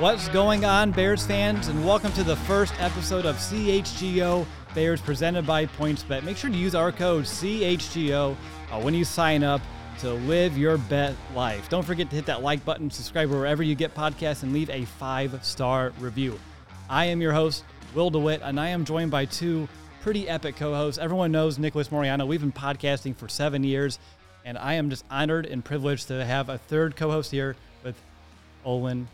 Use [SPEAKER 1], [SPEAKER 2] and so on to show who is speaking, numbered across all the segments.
[SPEAKER 1] What's going on, Bears fans? And welcome to the first episode of CHGO Bears presented by PointsBet. Make sure to use our code CHGO uh, when you sign up to live your bet life. Don't forget to hit that like button, subscribe wherever you get podcasts, and leave a five star review. I am your host, Will DeWitt, and I am joined by two pretty epic co hosts. Everyone knows Nicholas Moreano. We've been podcasting for seven years, and I am just honored and privileged to have a third co host here with Olin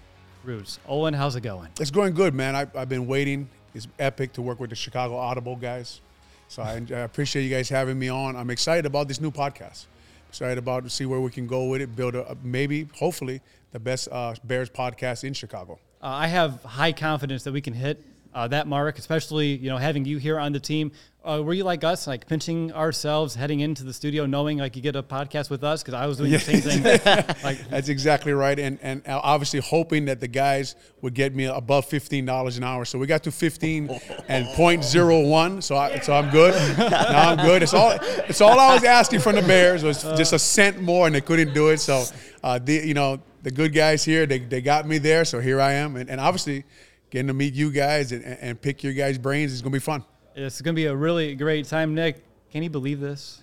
[SPEAKER 1] Kreutz. Olin, how's it going?
[SPEAKER 2] It's going good, man. I, I've been waiting. It's epic to work with the Chicago Audible guys. So I, I appreciate you guys having me on. I'm excited about this new podcast. Excited about to see where we can go with it. Build a maybe, hopefully, the best uh, Bears podcast in Chicago.
[SPEAKER 1] Uh, I have high confidence that we can hit uh, that mark, especially you know having you here on the team. Uh, were you like us, like pinching ourselves heading into the studio, knowing like you get a podcast with us? Because I was doing the same thing.
[SPEAKER 2] like that's exactly right, and and obviously hoping that the guys would get me above fifteen dollars an hour. So we got to fifteen and point zero one. So I, so I'm good. Now I'm good. It's all it's all I was asking from the Bears was just a cent more, and they couldn't do it. So uh, the you know the good guys here, they, they got me there. So here I am, and, and obviously getting to meet you guys and, and pick your guys' brains is going to be fun.
[SPEAKER 1] It's going to be a really great time. Nick, can you believe this?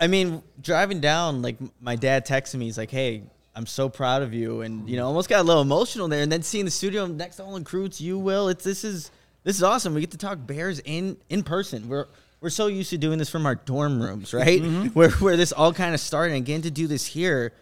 [SPEAKER 3] I mean, driving down, like my dad texted me, he's like, hey, I'm so proud of you. And, you know, almost got a little emotional there. And then seeing the studio next to Olin Kreutz, you will, it's, this is, this is awesome. We get to talk Bears in, in person. We're, we're so used to doing this from our dorm rooms, right? Mm-hmm. Where, where this all kind of started. And getting to do this here,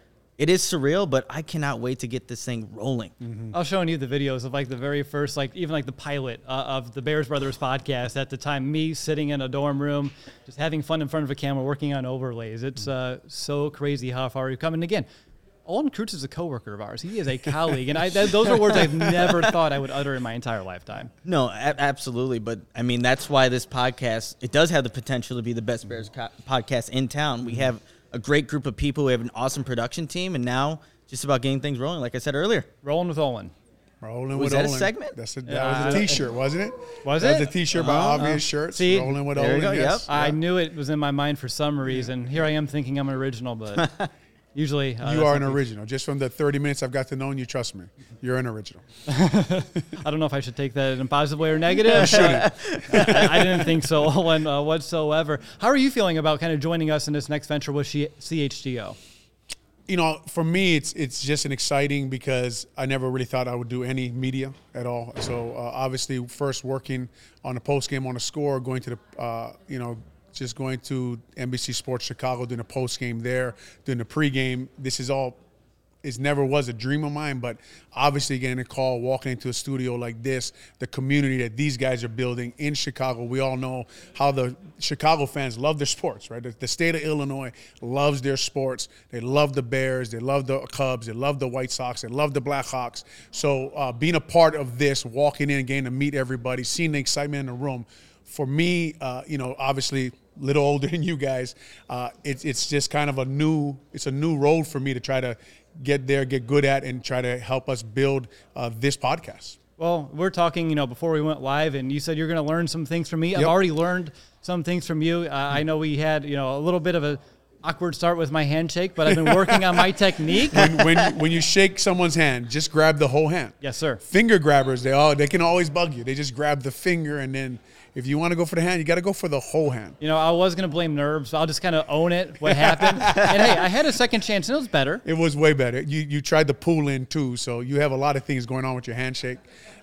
[SPEAKER 3] it is surreal, but I cannot wait to get this thing rolling.
[SPEAKER 1] Mm-hmm. I was showing you the videos of like the very first, like even like the pilot uh, of the Bears Brothers podcast at the time. Me sitting in a dorm room, just having fun in front of a camera, working on overlays. It's uh, so crazy how far we've come. And again, Olin Kreutz is a coworker of ours. He is a colleague, and I, th- those are words I've never thought I would utter in my entire lifetime.
[SPEAKER 3] No, a- absolutely, but I mean that's why this podcast it does have the potential to be the best Bears co- podcast in town. We have a great group of people. We have an awesome production team, and now just about getting things rolling. Like I said earlier,
[SPEAKER 1] rolling with Olin.
[SPEAKER 2] Rolling
[SPEAKER 3] was
[SPEAKER 2] with
[SPEAKER 3] that
[SPEAKER 2] Olin.
[SPEAKER 3] a segment?
[SPEAKER 2] That's a, that uh, was a T-shirt, wasn't it?
[SPEAKER 1] Was
[SPEAKER 2] that
[SPEAKER 1] it?
[SPEAKER 2] was a T-shirt by Obvious Shirts.
[SPEAKER 1] See,
[SPEAKER 2] rolling with
[SPEAKER 3] there
[SPEAKER 2] Olin.
[SPEAKER 3] Go,
[SPEAKER 2] yes.
[SPEAKER 3] yep.
[SPEAKER 1] I knew it was in my mind for some reason. Here I am thinking I'm an original, but usually
[SPEAKER 2] uh, you are an original. Just from the 30 minutes I've got to know you, trust me, you're an original.
[SPEAKER 1] I don't know if I should take that in a positive way or negative. You shouldn't. I, I, didn't think so, uh, whatsoever. How are you feeling about kind of joining us in this next venture with CHGO?
[SPEAKER 2] you know, for me, it's it's just an exciting because I never really thought I would do any media at all. So uh, obviously, first working on a post game on a score, going to the, uh, you know, just going to NBC Sports Chicago, doing a post game there, doing the pregame. This is all it never was a dream of mine, but obviously getting a call, walking into a studio like this, the community that these guys are building in Chicago, we all know how the Chicago fans love their sports, right? The, the state of Illinois loves their sports. They love the Bears, they love the Cubs, they love the White Sox, they love the Blackhawks. So uh, being a part of this, walking in, getting to meet everybody, seeing the excitement in the room, for me, uh, you know, obviously little older than you guys, uh, it's it's just kind of a new it's a new road for me to try to get there, get good at, and try to help us build uh, this podcast.
[SPEAKER 1] Well, we're talking, you know, before we went live, and you said you're going to learn some things from me. Yep. I've already learned some things from you. Uh, I know we had, you know, a little bit of a awkward start with my handshake, but I've been working on my technique.
[SPEAKER 2] When, when, when you shake someone's hand, just grab the whole hand.
[SPEAKER 1] Yes, sir.
[SPEAKER 2] Finger grabbers, they all they can always bug you. They just grab the finger and then if you want to go for the hand, you got to go for the whole hand.
[SPEAKER 1] You know, I was going to blame nerves. I'll just kind of own it, what happened. and hey, I had a second chance, and it was better.
[SPEAKER 2] It was way better. You you tried to pull in too, so you have a lot of things going on with your handshake.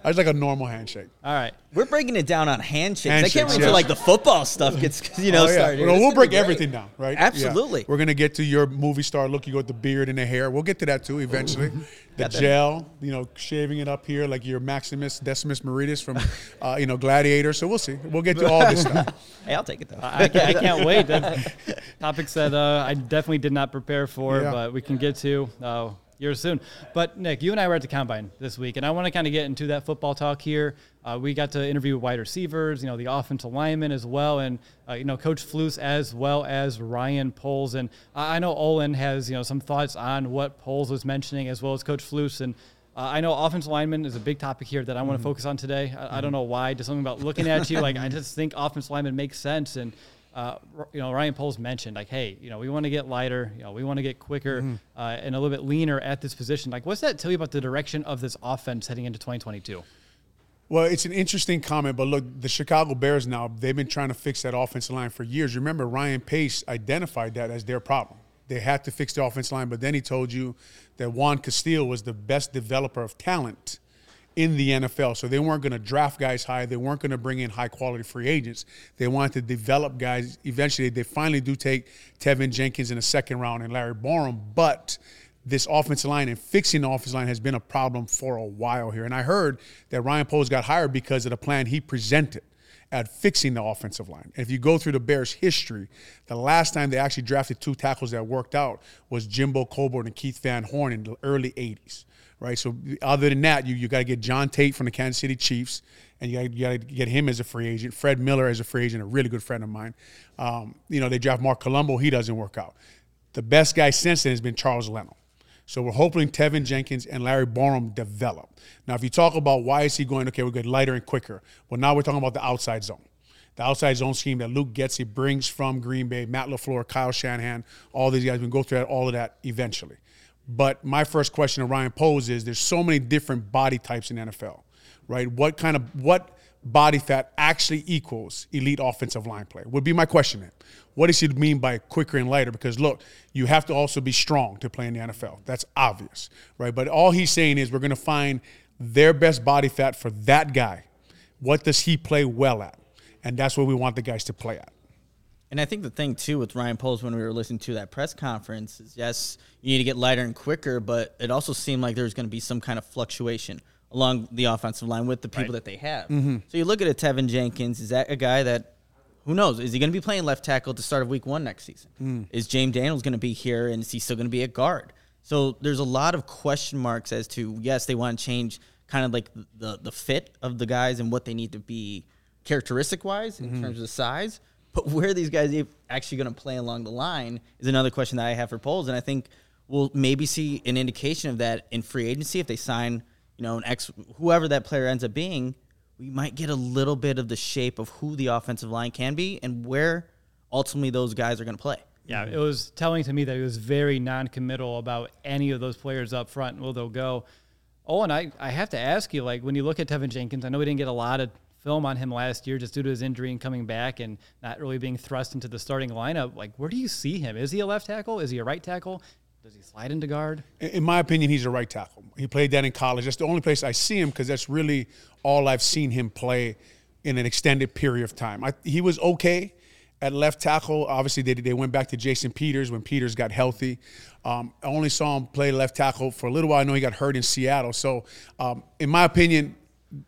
[SPEAKER 2] I was like a normal handshake.
[SPEAKER 1] All right.
[SPEAKER 3] We're breaking it down on handshakes. handshakes I can't wait until like the football stuff gets you know oh, yeah. started.
[SPEAKER 2] Well, we'll break everything down, right?
[SPEAKER 3] Absolutely.
[SPEAKER 2] Yeah. We're gonna get to your movie star look. You got the beard and the hair. We'll get to that too eventually. the gel, you know, shaving it up here like your Maximus Decimus Meridius from, uh, you know, Gladiator. So we'll see. We'll get to all this stuff.
[SPEAKER 3] hey, I'll take it though.
[SPEAKER 1] I, I can't wait. That's topics that uh, I definitely did not prepare for, yeah. but we can get to. Uh, here soon. But Nick, you and I were at the combine this week, and I want to kind of get into that football talk here. Uh, we got to interview wide receivers, you know, the offensive linemen as well, and uh, you know, Coach Flus as well as Ryan Poles. And I know Olin has you know some thoughts on what Poles was mentioning as well as Coach Flus. And uh, I know offensive lineman is a big topic here that I want to mm-hmm. focus on today. I, I, don't know why, just something about looking at you, like I just think offensive lineman makes sense and. Uh, you know, Ryan Poles mentioned like, hey, you know, we want to get lighter, you know, we want to get quicker
[SPEAKER 2] Mm-hmm.
[SPEAKER 1] uh, and a little bit leaner at this position. Like, what's that tell you about the direction of this offense heading into 2022?
[SPEAKER 2] Well, it's an interesting comment, but look, the Chicago Bears now, they've been trying to fix that offensive line for years. Remember, Ryan Pace identified that as their problem. They had to fix the offensive line, but then he told you that Juan Castillo was the best developer of talent in the NFL. So they weren't going to draft guys high. They weren't going to bring in high quality free agents. They wanted to develop guys. Eventually, they finally do take Teven Jenkins in the second round and Larry Borom, but this offensive line and fixing the offensive line has been a problem for a while here. And I heard that Ryan Poles got hired because of the plan he presented at fixing the offensive line. And if you go through the Bears' history, the last time they actually drafted two tackles that worked out was Jimbo Covert and Keith Van Horne in the early 80s. Right, so other than that, you, you got to get John Tait from the Kansas City Chiefs, and you got to get him as a free agent. Fred Miller as a free agent, a really good friend of mine. Um, you know, they draft Marc Colombo, he doesn't work out. The best guy since then has been Charles Leno. So we're hoping Teven Jenkins and Larry Borom develop. Now, if you talk about why is he going, okay, we're good lighter and quicker. Well, now we're talking about the outside zone. The outside zone scheme that Luke Getsy brings from Green Bay, Matt LaFleur, Kyle Shanahan, all these guys. We can go through that, all of that eventually. But my first question to Ryan Poles is there's so many different body types in NFL, right? What kind of what body fat actually equals elite offensive line play? Would be my question then. What does he mean by quicker and lighter? Because look, you have to also be strong to play in the NFL. That's obvious, right? But all he's saying is we're going to find their best body fat for that guy. What does he play well at? And that's what we want the guys to play at.
[SPEAKER 3] And I think the thing too with Ryan Poles when we were listening to that press conference is yes, you need to get lighter and quicker, but it also seemed like there's going to be some kind of fluctuation along the offensive line with the people
[SPEAKER 1] Right.
[SPEAKER 3] that they have.
[SPEAKER 2] Mm-hmm.
[SPEAKER 3] So you look at a Teven Jenkins, is that a guy that who knows? Is he going to be playing left tackle at the start of week one next season?
[SPEAKER 2] Mm.
[SPEAKER 3] Is James Daniels going to be here and is he still going to be a guard? So there's a lot of question marks as to yes, they want to change kind of like the the fit of the guys and what they need to be characteristic wise in terms of size. But where these guys actually going to play along the line is another question that I have for Poles, and I think we'll maybe see an indication of that in free agency if they sign, you know, an ex whoever that player ends up being. We might get a little bit of the shape of who the offensive line can be and where ultimately those guys are going to play.
[SPEAKER 1] Yeah, it was telling to me that he was very non-committal about any of those players up front and where they'll go. Oh, and I, I have to ask you, like when you look at Teven Jenkins, I know we didn't get a lot of film on him last year just due to his injury and coming back and not really being thrust into the starting lineup. Like, where do you see him? Is he a left tackle? Is he a right tackle? Does he slide into guard?
[SPEAKER 2] In my opinion, he's a right tackle. He played that in college. That's the only place I see him because that's really all I've seen him play in an extended period of time. I, he was okay at left tackle. Obviously, they, they went back to Jason Peters when Peters got healthy. Um, I only saw him play left tackle for a little while. I know he got hurt in Seattle. So, um, in my opinion,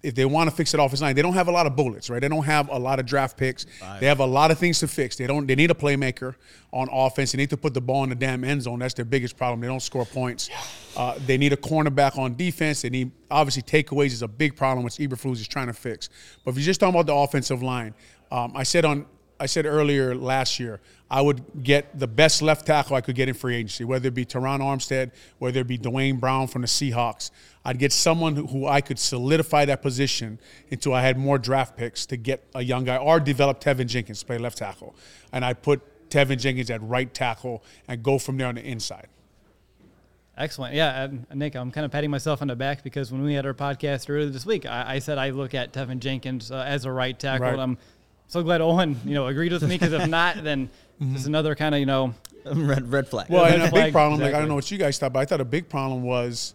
[SPEAKER 2] if they want to fix it off his line, they don't have a lot of bullets, right? They don't have a lot of draft picks. They have a lot of things to fix. They don't. They need a playmaker on offense. They need to put the ball in the damn end zone. That's their biggest problem. They don't score points. Uh, they need a cornerback on defense. They need obviously takeaways is a big problem, which Eberflus is trying to fix. But if you're just talking about the offensive line, um, I said on I said earlier last year, I would get the best left tackle I could get in free agency, whether it be Terron Armstead, whether it be Duane Brown from the Seahawks. I'd get someone who, I could solidify that position until I had more draft picks to get a young guy or develop Teven Jenkins to play left tackle. And I'd put Teven Jenkins at right tackle and go from there on the inside.
[SPEAKER 1] Excellent. Yeah, Nick, I'm kind of patting myself on the back because when we had our podcast earlier this week, I, I said I look at Teven Jenkins uh, as a right tackle.
[SPEAKER 2] Right.
[SPEAKER 1] I'm so glad Olin, you know, agreed with me because if not, then mm-hmm. this is another kind of, you know,
[SPEAKER 3] red red flag.
[SPEAKER 2] Well,
[SPEAKER 1] red
[SPEAKER 2] and a
[SPEAKER 1] flag,
[SPEAKER 2] big problem, like I don't know what you guys thought, but I thought a big problem was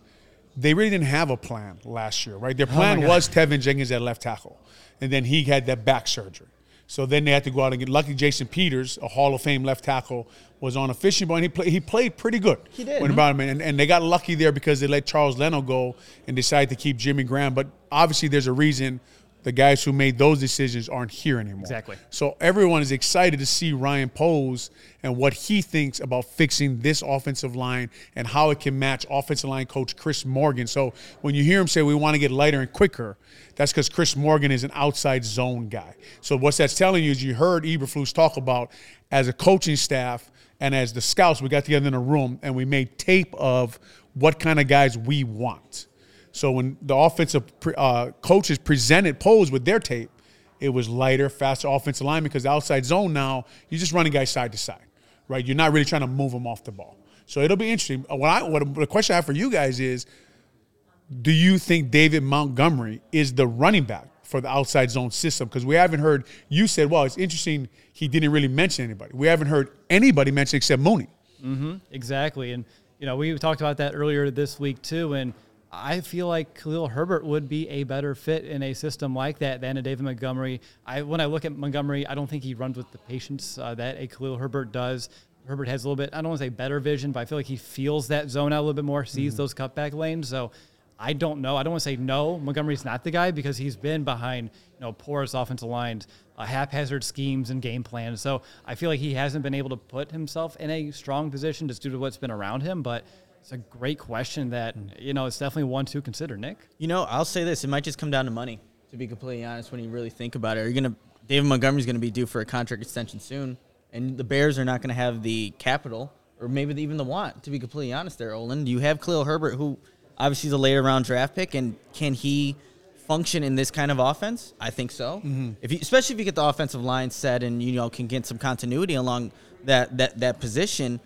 [SPEAKER 2] they really didn't have a plan last year, right? Their oh plan
[SPEAKER 1] God.
[SPEAKER 2] was Teven Jenkins at left tackle, and then he had that back surgery. So then they had to go out and get. Lucky Jason Peters, a Hall of Fame left tackle, was on a fishing boat. And he played. He played pretty good.
[SPEAKER 3] He did.
[SPEAKER 2] When about him, and, and they got lucky there because they let Charles Leno go and decided to keep Jimmy Graham. But obviously, there's a reason the guys who made those decisions aren't here anymore.
[SPEAKER 1] Exactly.
[SPEAKER 2] So everyone is excited to see Ryan Poles and what he thinks about fixing this offensive line and how it can match offensive line coach Chris Morgan. So when you hear him say we want to get lighter and quicker, that's because Chris Morgan is an outside zone guy. So what that's telling you is you heard Eberflus talk about as a coaching staff and as the scouts, we got together in a room and we made tape of what kind of guys we want. So when the offensive uh, coaches presented Poles with their tape, it was lighter, faster offensive line because the outside zone now you're just running guys side to side, right? You're not really trying to move them off the ball. So it'll be interesting. What I what the question I have for you guys is, do you think David Montgomery is the running back for the outside zone system? Because we haven't heard you said, well, it's interesting he didn't really mention anybody. We haven't heard anybody mention except Mooney.
[SPEAKER 1] Mm-hmm, exactly, and you know we talked about that earlier this week too, and I feel like Khalil Herbert would be a better fit in a system like that than a David Montgomery. I when I look at Montgomery, I don't think he runs with the patience uh, that a Khalil Herbert does. Herbert has a little bit, I don't want to say better vision, but I feel like he feels that zone out a little bit more, sees mm-hmm. those cutback lanes. So I don't know. I don't want to say no. Montgomery's not the guy because he's been behind, you know, porous offensive lines, uh, haphazard schemes and game plans. So I feel like he hasn't been able to put himself in a strong position just due to what's been around him. But it's a great question that you know it's definitely one to consider, Nick.
[SPEAKER 3] You know, I'll say this: it might just come down to money. To be completely honest, when you really think about it, are you gonna David Montgomery's gonna be due for a contract extension soon, and the Bears are not gonna have the capital or maybe even the want. To be completely honest, there, Olin, Do you have Khalil Herbert, who obviously is a later round draft pick, and can he? function in this kind of offense? I think so. Mm-hmm. If you, especially if you get the offensive line set and you know can get some continuity along that that that position,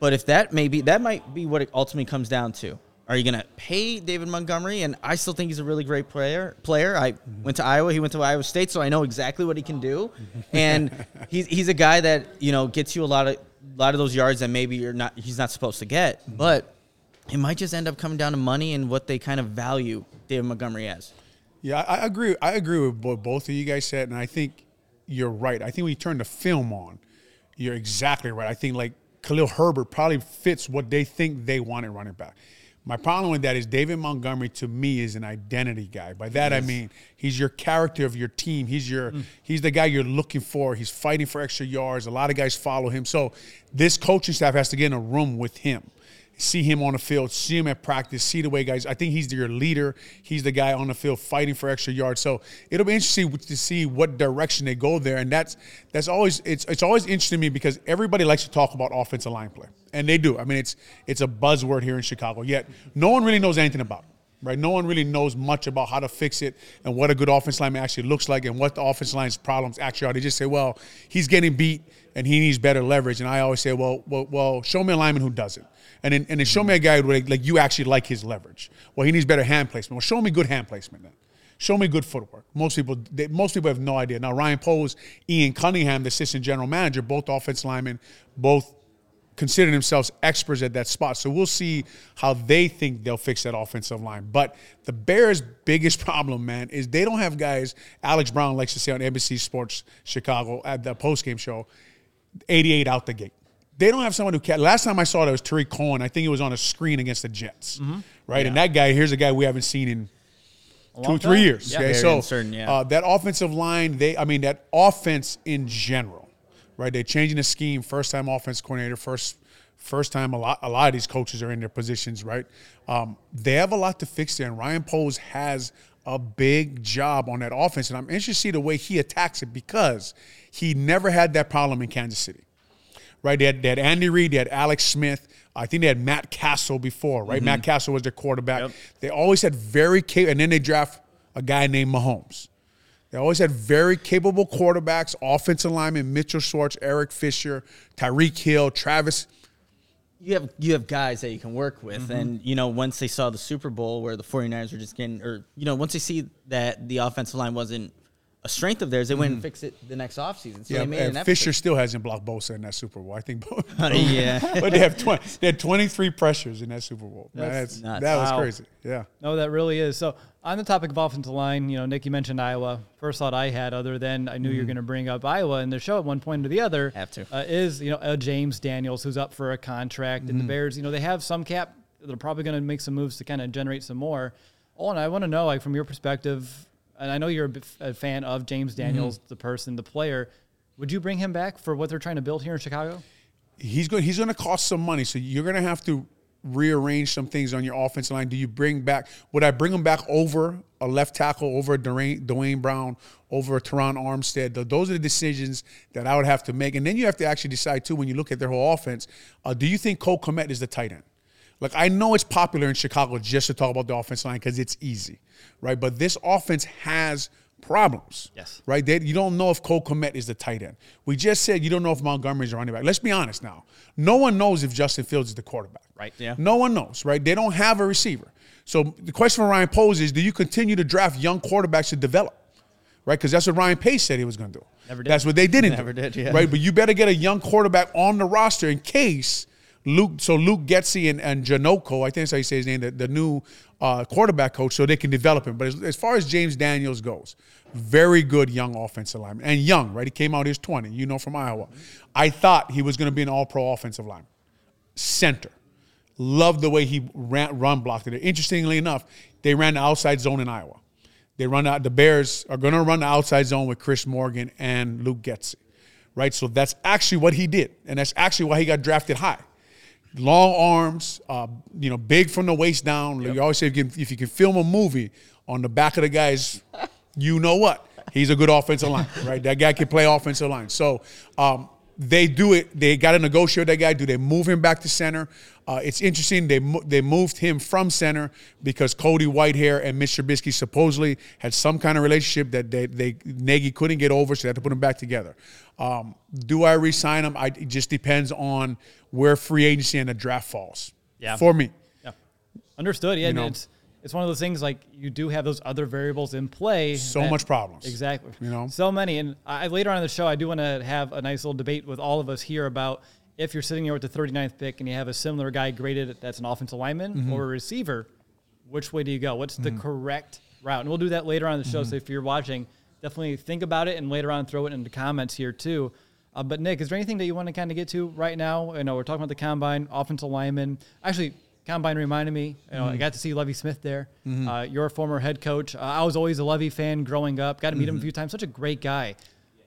[SPEAKER 3] but if that may be, that might be what it ultimately comes down to. Are you going to pay David Montgomery? And I still think he's a really great player. Player. I went to Iowa. He went to Iowa State, so I know exactly what he can do. And he's he's a guy that you know gets you a lot of a lot of those yards that maybe you're not he's not supposed to get. Mm-hmm. But it might just end up coming down to money and what they kind of value David Montgomery as.
[SPEAKER 2] Yeah, I agree. I agree with what both of you guys said, and I think you're right. I think when you turn the film on, you're exactly right. I think like Khalil Herbert probably fits what they think they want in running back. My problem with that is David Montgomery to me is an identity guy. By that I mean he's your character of your team. He's your mm. he's the guy you're looking for. He's fighting for extra yards. A lot of guys follow him. So this coaching staff has to get in a room with him see him on the field, see him at practice, see the way guys. I think he's your leader. He's the guy on the field fighting for extra yards. So it'll be interesting to see what direction they go there. And that's that's always it's it's always interesting to me because everybody likes to talk about offensive line play, and they do. I mean, it's it's a buzzword here in Chicago. Yet no one really knows anything about. It right? No one really knows much about how to fix it and what a good offense lineman actually looks like and what the offense line's problems actually are. They just say, well, he's getting beat and he needs better leverage. And I always say, well, well, well show me a lineman who doesn't. And then, and then show me a guy who like, you actually like his leverage. Well, he needs better hand placement. Well, show me good hand placement then. Show me good footwork. Most people, they, most people have no idea. Now, Ryan Poles, Ian Cunningham, the assistant general manager, both offense linemen, both consider themselves experts at that spot. So we'll see how they think they'll fix that offensive line. But the Bears' biggest problem, man, is they don't have guys. Alex Brown likes to say on NBC Sports Chicago at the postgame show, 88 out the gate. They don't have someone who can. Last time I saw it, it was Tarik Cohen. I think it was on a screen against the Jets, mm-hmm. right? Yeah. And that guy, here's a guy we haven't seen in two, or three years. Yeah, okay, so uncertain, yeah. uh, that offensive line, they, I mean, that offense in general right? They're changing the scheme. First time offense coordinator, first first time a lot a lot of these coaches are in their positions, right? Um, they have a lot to fix there, and Ryan Poles has a big job on that offense, and I'm interested to see the way he attacks it because he never had that problem in Kansas City, right? They had, they had Andy Reid, they had Alex Smith. I think they had Matt Cassel before, right? Mm-hmm. Matt Cassel was their quarterback. Yep. They always had very capable, and then they draft a guy named Mahomes. They always had very capable quarterbacks, offensive linemen, Mitchell Schwartz, Eric Fisher, Tyreek Hill, Travis.
[SPEAKER 3] You have you have guys that you can work with. Mm-hmm. And, you know, once they saw the Super Bowl where the 49ers were just getting or, you know, once they see that the offensive line wasn't a strength of theirs. They went and mm-hmm. fixed it the next offseason. So
[SPEAKER 2] yeah,
[SPEAKER 3] they made
[SPEAKER 2] an Fisher still hasn't blocked Bosa in that Super Bowl. I think.
[SPEAKER 3] yeah,
[SPEAKER 2] but they have twenty. They had twenty three pressures in that Super Bowl. That's, Man, that was wow. crazy. Yeah.
[SPEAKER 1] No, that really is. So on the topic of offensive line, you know, Nick, you mentioned Iowa. First thought I had, other than I knew mm. you were mm-hmm. going to bring up Iowa in the show at one point or the other,
[SPEAKER 3] have to
[SPEAKER 1] uh, is you know uh, James Daniels who's up for a contract, mm. and the mm-hmm. Bears. You know, they have some cap. They're probably going to make some moves to kind of generate some more. Oh, and I want to know, like from your perspective, and I know you're a, fan of James mm-hmm. Daniels, mm-hmm. the person, the player. Would you bring him back for what they're trying to build here in Chicago?
[SPEAKER 2] He's going. He's going to cost some money, so you're going to have to rearrange some things on your offensive line. Do you bring back? Would I bring him back over a left tackle, over Dwayne, Duane Brown, over Terron Armstead? Those are the decisions that I would have to make, and then you have to actually decide too when you look at their whole offense. Uh, do you think Cole Kmet is the tight end? Like I know it's popular in Chicago just to talk about the offensive line because it's easy, right? But this offense has problems.
[SPEAKER 1] Yes.
[SPEAKER 2] Right? They, you don't know if Cole Kmet is the tight end. We just said you don't know if Montgomery's a running back. Let's be honest now. No one knows if Justin Fields is the quarterback.
[SPEAKER 1] Right.
[SPEAKER 3] Yeah.
[SPEAKER 2] No one knows, right? They don't have a receiver. So the question for Ryan Poles is do you continue to draft young quarterbacks to develop? Right? Because that's what Ryan Pace said he was going to do.
[SPEAKER 1] Never did.
[SPEAKER 2] That's what they didn't
[SPEAKER 3] Never
[SPEAKER 2] do.
[SPEAKER 3] did, yeah.
[SPEAKER 2] Right? But you better get a young quarterback on the roster in case Luke, so Luke Getsy and, and Janocko, I think that's how you say his name, the, the new uh, quarterback coach, so they can develop him. But as, as far as James Daniels goes, very good young offensive lineman. And young, right? He came out, he was 20, you know, from Iowa. I thought he was going to be an all pro offensive lineman. Center. Loved the way he ran, run blocked it. Interestingly enough, they ran the outside zone in Iowa. They run out. The Bears are going to run the outside zone with Chris Morgan and Luke Getsy, right? So that's actually what he did, and that's actually why he got drafted high. Long arms, uh, you know, big from the waist down. You always say if you, can, if you can film a movie on the back of the guy's, you know what? He's a good offensive line, right? That guy can play offensive line. So um, they do it. They got to negotiate with that guy. Do they move him back to center? Uh, it's interesting. They mo- they moved him from center because Cody Whitehair and Mr. Trubisky supposedly had some kind of relationship that they, they Nagy couldn't get over, so they had to put them back together. Um, do I resign him? I, it just depends on where free agency and the draft falls.
[SPEAKER 1] Yeah.
[SPEAKER 2] For me.
[SPEAKER 1] Yeah. Understood. Yeah. and
[SPEAKER 2] know.
[SPEAKER 1] it's it's one of those things like you do have those other variables in play.
[SPEAKER 2] So
[SPEAKER 1] that-
[SPEAKER 2] much problems.
[SPEAKER 1] Exactly.
[SPEAKER 2] You know?
[SPEAKER 1] So many. And I later on in the show, I do want to have a nice little debate with all of us here about if you're sitting here with the 39th pick and you have a similar guy graded that's an offensive lineman
[SPEAKER 2] Mm-hmm.
[SPEAKER 1] or a receiver, which way do you go? What's the correct route? And we'll do that later on in the show.
[SPEAKER 2] Mm-hmm.
[SPEAKER 1] So if you're watching, definitely think about it and later on throw it in the comments here too. Uh, but Nick, is there anything that you want to kind of get to right now? You know, we're talking about the combine, offensive lineman. Actually, combine reminded me. You know, I got to see Lovie Smith there. Uh, your former head coach. Uh, I was always a Lovie fan growing up. Got to meet him a few times. Such a great guy.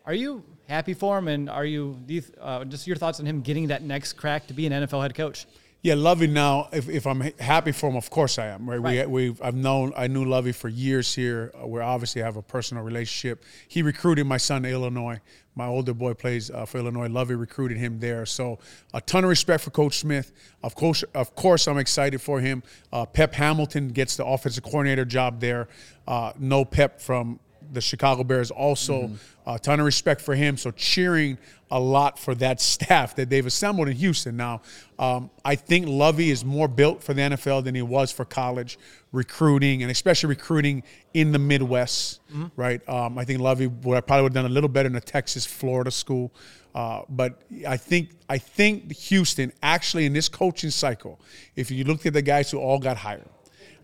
[SPEAKER 1] Are you happy for him? And are you, you uh, just your thoughts on him getting that next crack to be an NFL head coach?
[SPEAKER 2] Yeah, Lovie. Now, if, if I'm happy for him, of course I am. Right?
[SPEAKER 1] Right.
[SPEAKER 2] We we I've known I knew Lovie for years here. Uh, we obviously have a personal relationship. He recruited my son to Illinois. My older boy plays uh, for Illinois. Lovie recruited him there. So a ton of respect for Coach Smith. Of course, of course, I'm excited for him. Uh, Pep Hamilton gets the offensive coordinator job there. Uh, no Pep from the Chicago Bears also a ton of respect for him. So cheering a lot for that staff that they've assembled in Houston. Now, um, I think Lovie is more built for the NFL than he was for college recruiting, and especially recruiting in the Midwest. Right? Um, I think Lovie would probably would have done a little better in a Texas, Florida school. Uh, but I think I think Houston actually in this coaching cycle, if you looked at the guys who all got hired.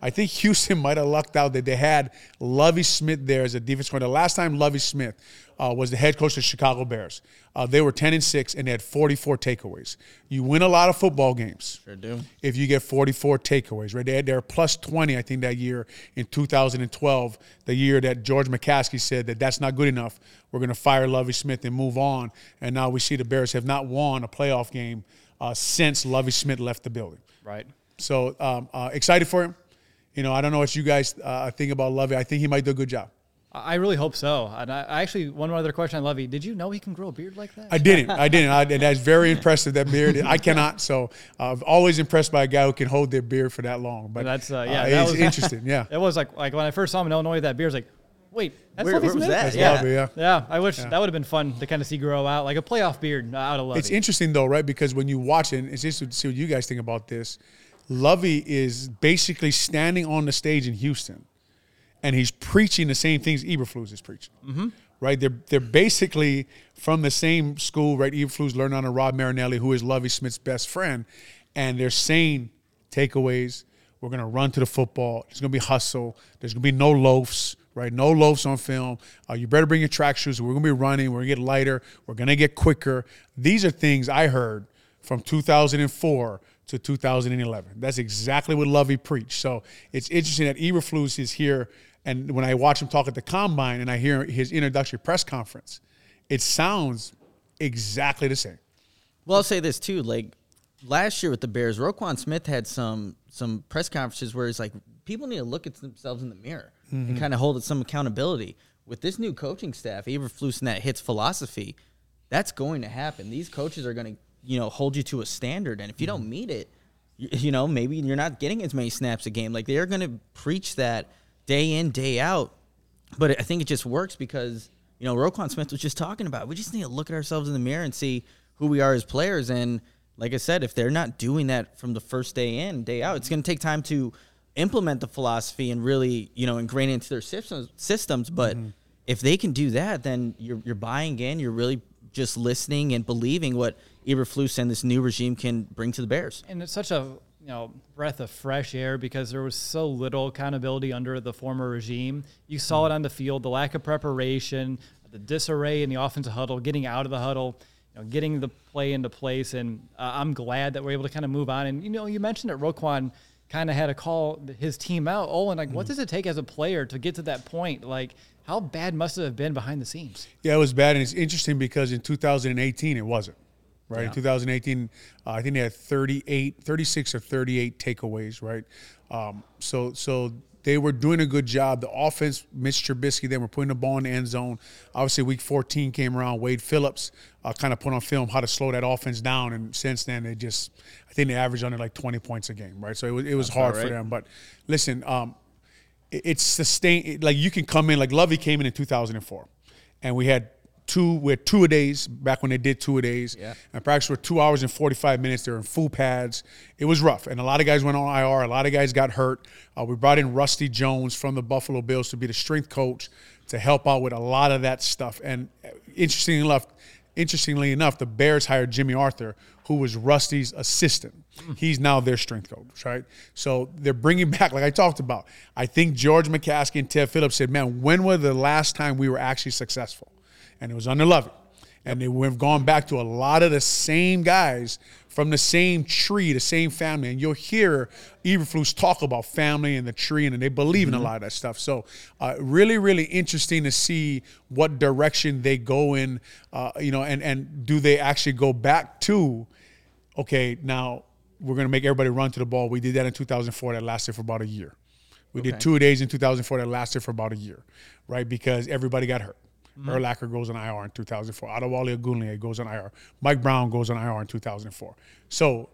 [SPEAKER 2] I think Houston might have lucked out that they had Lovie Smith there as a defense coordinator. The last time Lovie Smith uh, was the head coach of the Chicago Bears, uh, they were 10 and 6 and they had 44 takeaways. You win a lot of football games.
[SPEAKER 3] Sure do.
[SPEAKER 2] If you get 44 takeaways, right? They had, they were plus 20, I think, that year in 2012, the year that George McCaskey said that that's not good enough. We're going to fire Lovie Smith and move on. And now we see the Bears have not won a playoff game uh, since Lovie Smith left the building.
[SPEAKER 1] Right.
[SPEAKER 2] So um, uh, excited for him. You know, I don't know what you guys uh, think about Lovie. I think he might do a good job.
[SPEAKER 1] I I really hope so. And I, I actually, one other question on Lovie. Did you know he can grow a beard like that?
[SPEAKER 2] I didn't. I didn't. I, and that's very impressive. That beard. I cannot. So uh, I'm always impressed by a guy who can hold their beard for that long. But
[SPEAKER 1] That's, uh, yeah, that
[SPEAKER 2] it's
[SPEAKER 1] was-
[SPEAKER 2] interesting. Yeah,
[SPEAKER 1] It was like like when I first saw him in Illinois, that beard's like, wait, that's
[SPEAKER 3] Where-
[SPEAKER 1] Lovie
[SPEAKER 3] where was that?
[SPEAKER 2] that's
[SPEAKER 3] Yeah.
[SPEAKER 2] Lovie. Yeah.
[SPEAKER 1] Yeah, I wish that would have been fun to kind of see grow out like a playoff beard uh, out of Lovie.
[SPEAKER 2] It's interesting though, right? Because when you watch it, it's interesting to see what you guys think about this. Lovie is basically standing on the stage in Houston, and he's preaching the same things Eberflus is preaching. Mm-hmm. Right? They're they're basically from the same school. Right? Eberflus learned under Rod Marinelli, who is Lovie Smith's best friend, and they're saying takeaways. We're gonna run to the football. There's gonna be hustle. There's gonna be no loafs. Right? No loafs on film. Uh, you better bring your track shoes. We're gonna be running. We're gonna get lighter. We're gonna get quicker. These are things I heard from 2004 to 2011. That's exactly what Lovie preached. So it's interesting that Eberflus is here, and when I watch him talk at the combine and I hear his introductory press conference, it sounds exactly the same.
[SPEAKER 3] Well, I'll say this too. Like last year with the Bears, Roquan Smith had some some press conferences where he's like, people need to look at themselves in the mirror and mm-hmm. kind of hold it some accountability. With this new coaching staff, Eberflus and that hits philosophy, that's going to happen. These coaches are going to, you know, hold you to a standard, and if you don't meet it, you, you know, maybe you're not getting as many snaps a game. Like they're going to preach that day in, day out. but I think it just works because you know Roquan Smith was just talking about. We just need to look at ourselves in the mirror and see who we are as players. And like I said, if they're not doing that from the first day in, day out, it's going to take time to implement the philosophy and really you know ingrain it into their systems. Systems, but
[SPEAKER 2] Mm-hmm.
[SPEAKER 3] if they can do that, then you're you're buying in. You're really just listening and believing what Eberflus and this new regime can bring to the Bears.
[SPEAKER 1] and it's such a you know breath of fresh air because there was so little accountability under the former regime. You saw it on the field, the lack of preparation, the disarray in the offensive huddle, getting out of the huddle, you know, getting the play into place, and uh, I'm glad that we're able to kind of move on. And you know, you mentioned that Roquan kind of had to call his team out. Oh, and like, what does it take as a player to get to that point? Like, how bad must it have been behind the scenes?
[SPEAKER 2] Yeah, it was bad, and it's interesting because in 2018 it wasn't. Right in 2018, uh, I think they had 38, 36 or 38 takeaways. Right, um, so so they were doing a good job. The offense, Mitch Trubisky, they were putting the ball in the end zone. Obviously, Week 14 came around. Wade Phillips uh, kind of put on film how to slow that offense down, and since then they just, I think they averaged under like 20 points a game. Right, so it was it was hard for them. But listen, um, it- it's sustained. Like you can come in, like Lovie came in in 2004, and we had two, we had two a days back when they did two a days.
[SPEAKER 3] Yeah.
[SPEAKER 2] And practice for two hours and 45 minutes. They were in full pads. It was rough, and a lot of guys went on IR. A lot of guys got hurt. Uh, we brought in Rusty Jones from the Buffalo Bills to be the strength coach to help out with a lot of that stuff. And uh, interestingly enough, interestingly enough, the Bears hired Jimmy Arthur, who was Rusty's assistant. He's now their strength coach, right? So they're bringing back, like I talked about. I think George McCaskey and Ted Phillips said, "Man, when was the last time we were actually successful?" And it was under Lovie. And they, we've gone back to a lot of the same guys from the same tree, the same family. And you'll hear Eberflus talk about family and the tree, and they believe in a lot of that stuff. So, uh, really, really interesting to see what direction they go in, uh, you know, and, and do they actually go back to, okay, now we're going to make everybody run to the ball. We did that in 2004. That lasted for about a year. We did two days in 2004 that lasted for about a year, right? Because everybody got hurt. Mm-hmm. Urlacher goes on IR in 2004. Adewale Ogunleye goes on IR. Mike Brown goes on IR in 2004. So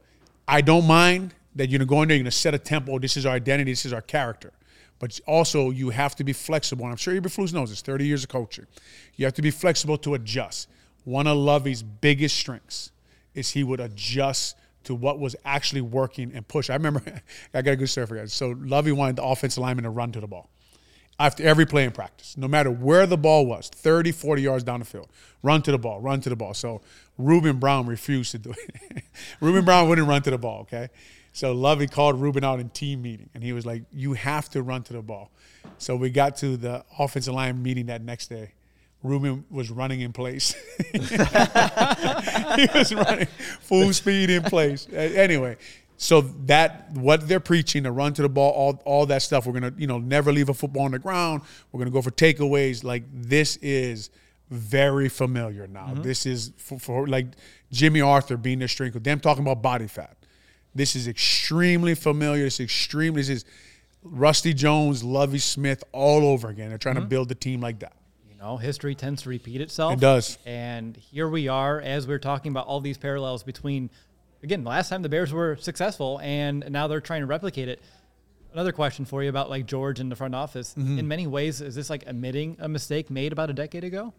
[SPEAKER 2] I don't mind that you're going there, you're going to set a tempo. This is our identity. This is our character. But also, you have to be flexible. And I'm sure Eberflus knows this. 30 years of coaching, you have to be flexible to adjust. One of Lovie's biggest strengths is he would adjust to what was actually working and push. I remember, I got a good story for you guys. So Lovie wanted the offensive lineman to run to the ball after every play in practice, no matter where the ball was, 30, 40 yards down the field. Run to the ball, run to the ball. So Ruben Brown refused to do it. Ruben Brown wouldn't run to the ball, okay? So Lovie called Ruben out in team meeting, and he was like, You have to run to the ball. So we got to the offensive line meeting that next day. Ruben was running in place. he was running full speed in place. Anyway, so that what they're preaching, the run to the ball, all, all that stuff. We're gonna, you know, never leave a football on the ground. We're gonna go for takeaways. Like this is very familiar now. Mm-hmm. This is for, for like Jimmy Arthur being their strength. Them talking about body fat. This is extremely familiar. This is extremely. This is Rusty Jones, Lovie Smith, all over again. They're trying to mm-hmm. build the team like that.
[SPEAKER 1] You know, history tends to repeat itself.
[SPEAKER 2] It does.
[SPEAKER 1] And here we are as we're talking about all these parallels between, again, last time the Bears were successful and now they're trying to replicate it. Another question for you about like George in the front office.
[SPEAKER 2] Mm-hmm.
[SPEAKER 1] In many ways, is this like admitting a mistake made about a decade ago?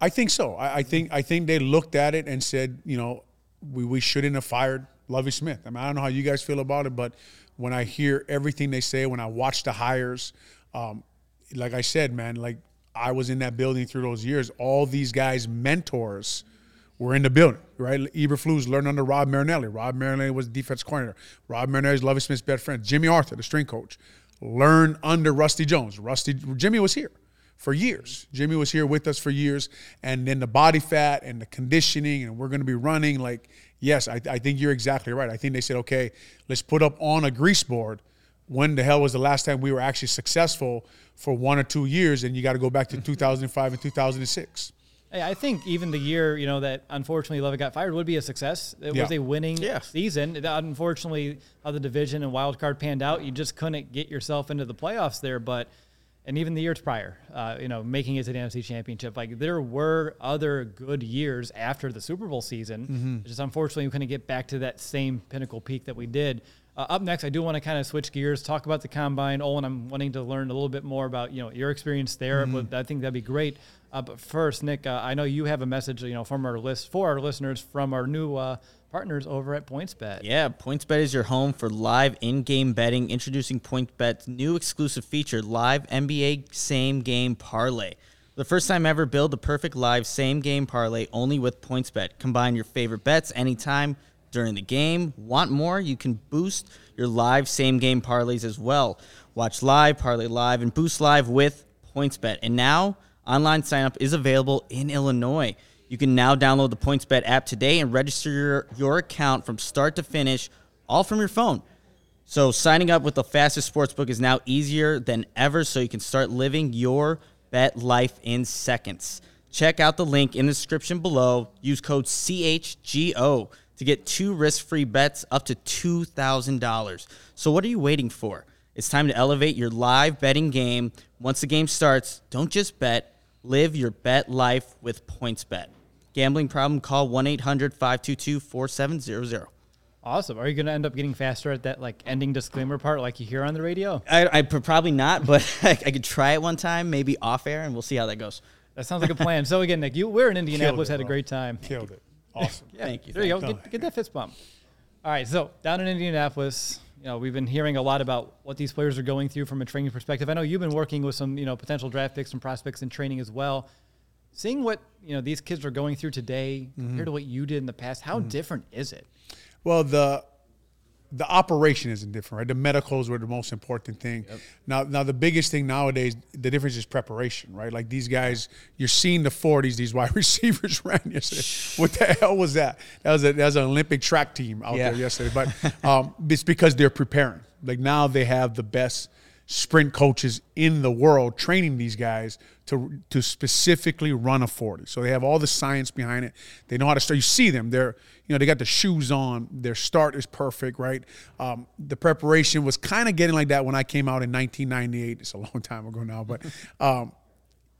[SPEAKER 2] I think so. I, I think I think they looked at it and said, you know, we, we shouldn't have fired Lovie Smith. I mean, I don't know how you guys feel about it, but when I hear everything they say, when I watch the hires, um, like I said, man, like I was in that building through those years. All these guys' mentors were in the building, right? Eberflus learned under Rod Marinelli. Rod Marinelli was the defense coordinator. Rod Marinelli is Lovie Smith's best friend. Jimmy Arthur, the string coach, learned under Rusty Jones. Rusty Jimmy was here for years. Jimmy was here with us for years, and then the body fat and the conditioning, and we're going to be running. Like, yes, I, I think you're exactly right. I think they said, okay, let's put up on a grease board. When the hell was the last time we were actually successful for one or two years? And you got to go back to 2005 and 2006.
[SPEAKER 1] I think even the year you know that unfortunately Lovie got fired would be a success. It was a winning
[SPEAKER 3] Yeah.
[SPEAKER 1] season. Unfortunately, how the division and wild card panned out, you just couldn't get yourself into the playoffs there. But and even the years prior, uh, you know, making it to the NFC Championship. Like there were other good years after the Super Bowl season.
[SPEAKER 2] Mm-hmm.
[SPEAKER 1] Just unfortunately, we couldn't get back to that same pinnacle peak that we did. Uh, up next, I do want to kind of switch gears, talk about the combine. Olin, I'm wanting to learn a little bit more about you know your experience there.
[SPEAKER 2] Mm-hmm.
[SPEAKER 1] But I think that'd be great. Uh, but first, Nick, uh, I know you have a message, you know, from our list for our listeners from our new uh, partners over at PointsBet.
[SPEAKER 3] Yeah, PointsBet is your home for live in-game betting. Introducing PointsBet's new exclusive feature, Live NBA Same Game Parlay. The first time ever, build the perfect live same game parlay only with PointsBet. Combine your favorite bets anytime during the game. Want more? You can boost your live same game parlays as well. Watch live, parlay live, and boost live with PointsBet. And now, online signup is available in Illinois. You can now download the PointsBet app today and register your, your account from start to finish, all from your phone. So signing up with the fastest sportsbook is now easier than ever, so you can start living your bet life in seconds. Check out the link in the description below. Use code CHGO to get two risk-free bets up to $2,000. So what are you waiting for? It's time to elevate your live betting game. Once the game starts, don't just bet, live your bet life with PointsBet. Gambling problem? Call 1-800-522-4700.
[SPEAKER 1] Awesome. Are you going to end up getting faster at that like ending disclaimer part, like you hear on the radio?
[SPEAKER 3] I, I probably not, but I, I could try it one time, maybe off air, and we'll see how that goes.
[SPEAKER 1] That sounds like a plan. so again, Nick, you we're in Indianapolis,
[SPEAKER 2] it,
[SPEAKER 1] had a great time.
[SPEAKER 2] Killed it. Awesome.
[SPEAKER 1] Yeah,
[SPEAKER 3] Thank you,
[SPEAKER 1] There you go. Get, get that fist bump. All right. So down in Indianapolis, you know, we've been hearing a lot about what these players are going through from a training perspective. I know you've been working with some, you know, potential draft picks and prospects in training as well. Seeing what you know these kids are going through today mm-hmm. compared to what you did in the past, how mm-hmm. different is it?
[SPEAKER 2] Well, the the operation isn't different, right? The medicals were the most important thing. Now, now the biggest thing nowadays, the difference is preparation, right? Like these guys, you're seeing the 40s. These wide receivers ran yesterday. What the hell was that? That was a, that was an Olympic track team out
[SPEAKER 3] Yeah.
[SPEAKER 2] there yesterday. But um, it's because they're preparing. Like now they have the best sprint coaches in the world training these guys to to specifically run a 40. So they have all the science behind it. They know how to start. You see them. They're you know they got the shoes on. Their start is perfect, right? Um, the preparation was kind of getting like that when I came out in 1998. It's a long time ago now, but. Um,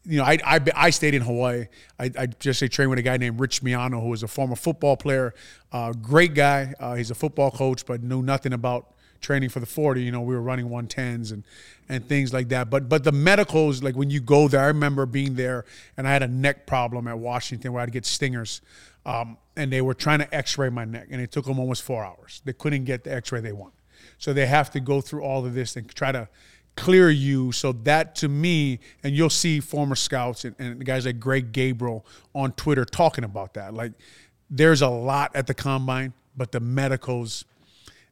[SPEAKER 2] you know, I, I, I stayed in Hawaii. I, I just say trained with a guy named Rich Miano, who was a former football player, uh, great guy. Uh, he's a football coach, but knew nothing about training for the 40. You know, we were running 110s and and things like that. But but the medicals, like when you go there, I remember being there, and I had a neck problem at Washington where I'd get stingers, um, and they were trying to X-ray my neck, and it took them almost four hours. They couldn't get the X-ray they wanted, so they have to go through all of this and try to clear you. So that to me, and you'll see former scouts and, and guys like Greg Gabriel on Twitter talking about that. Like there's a lot at the combine, but the medicals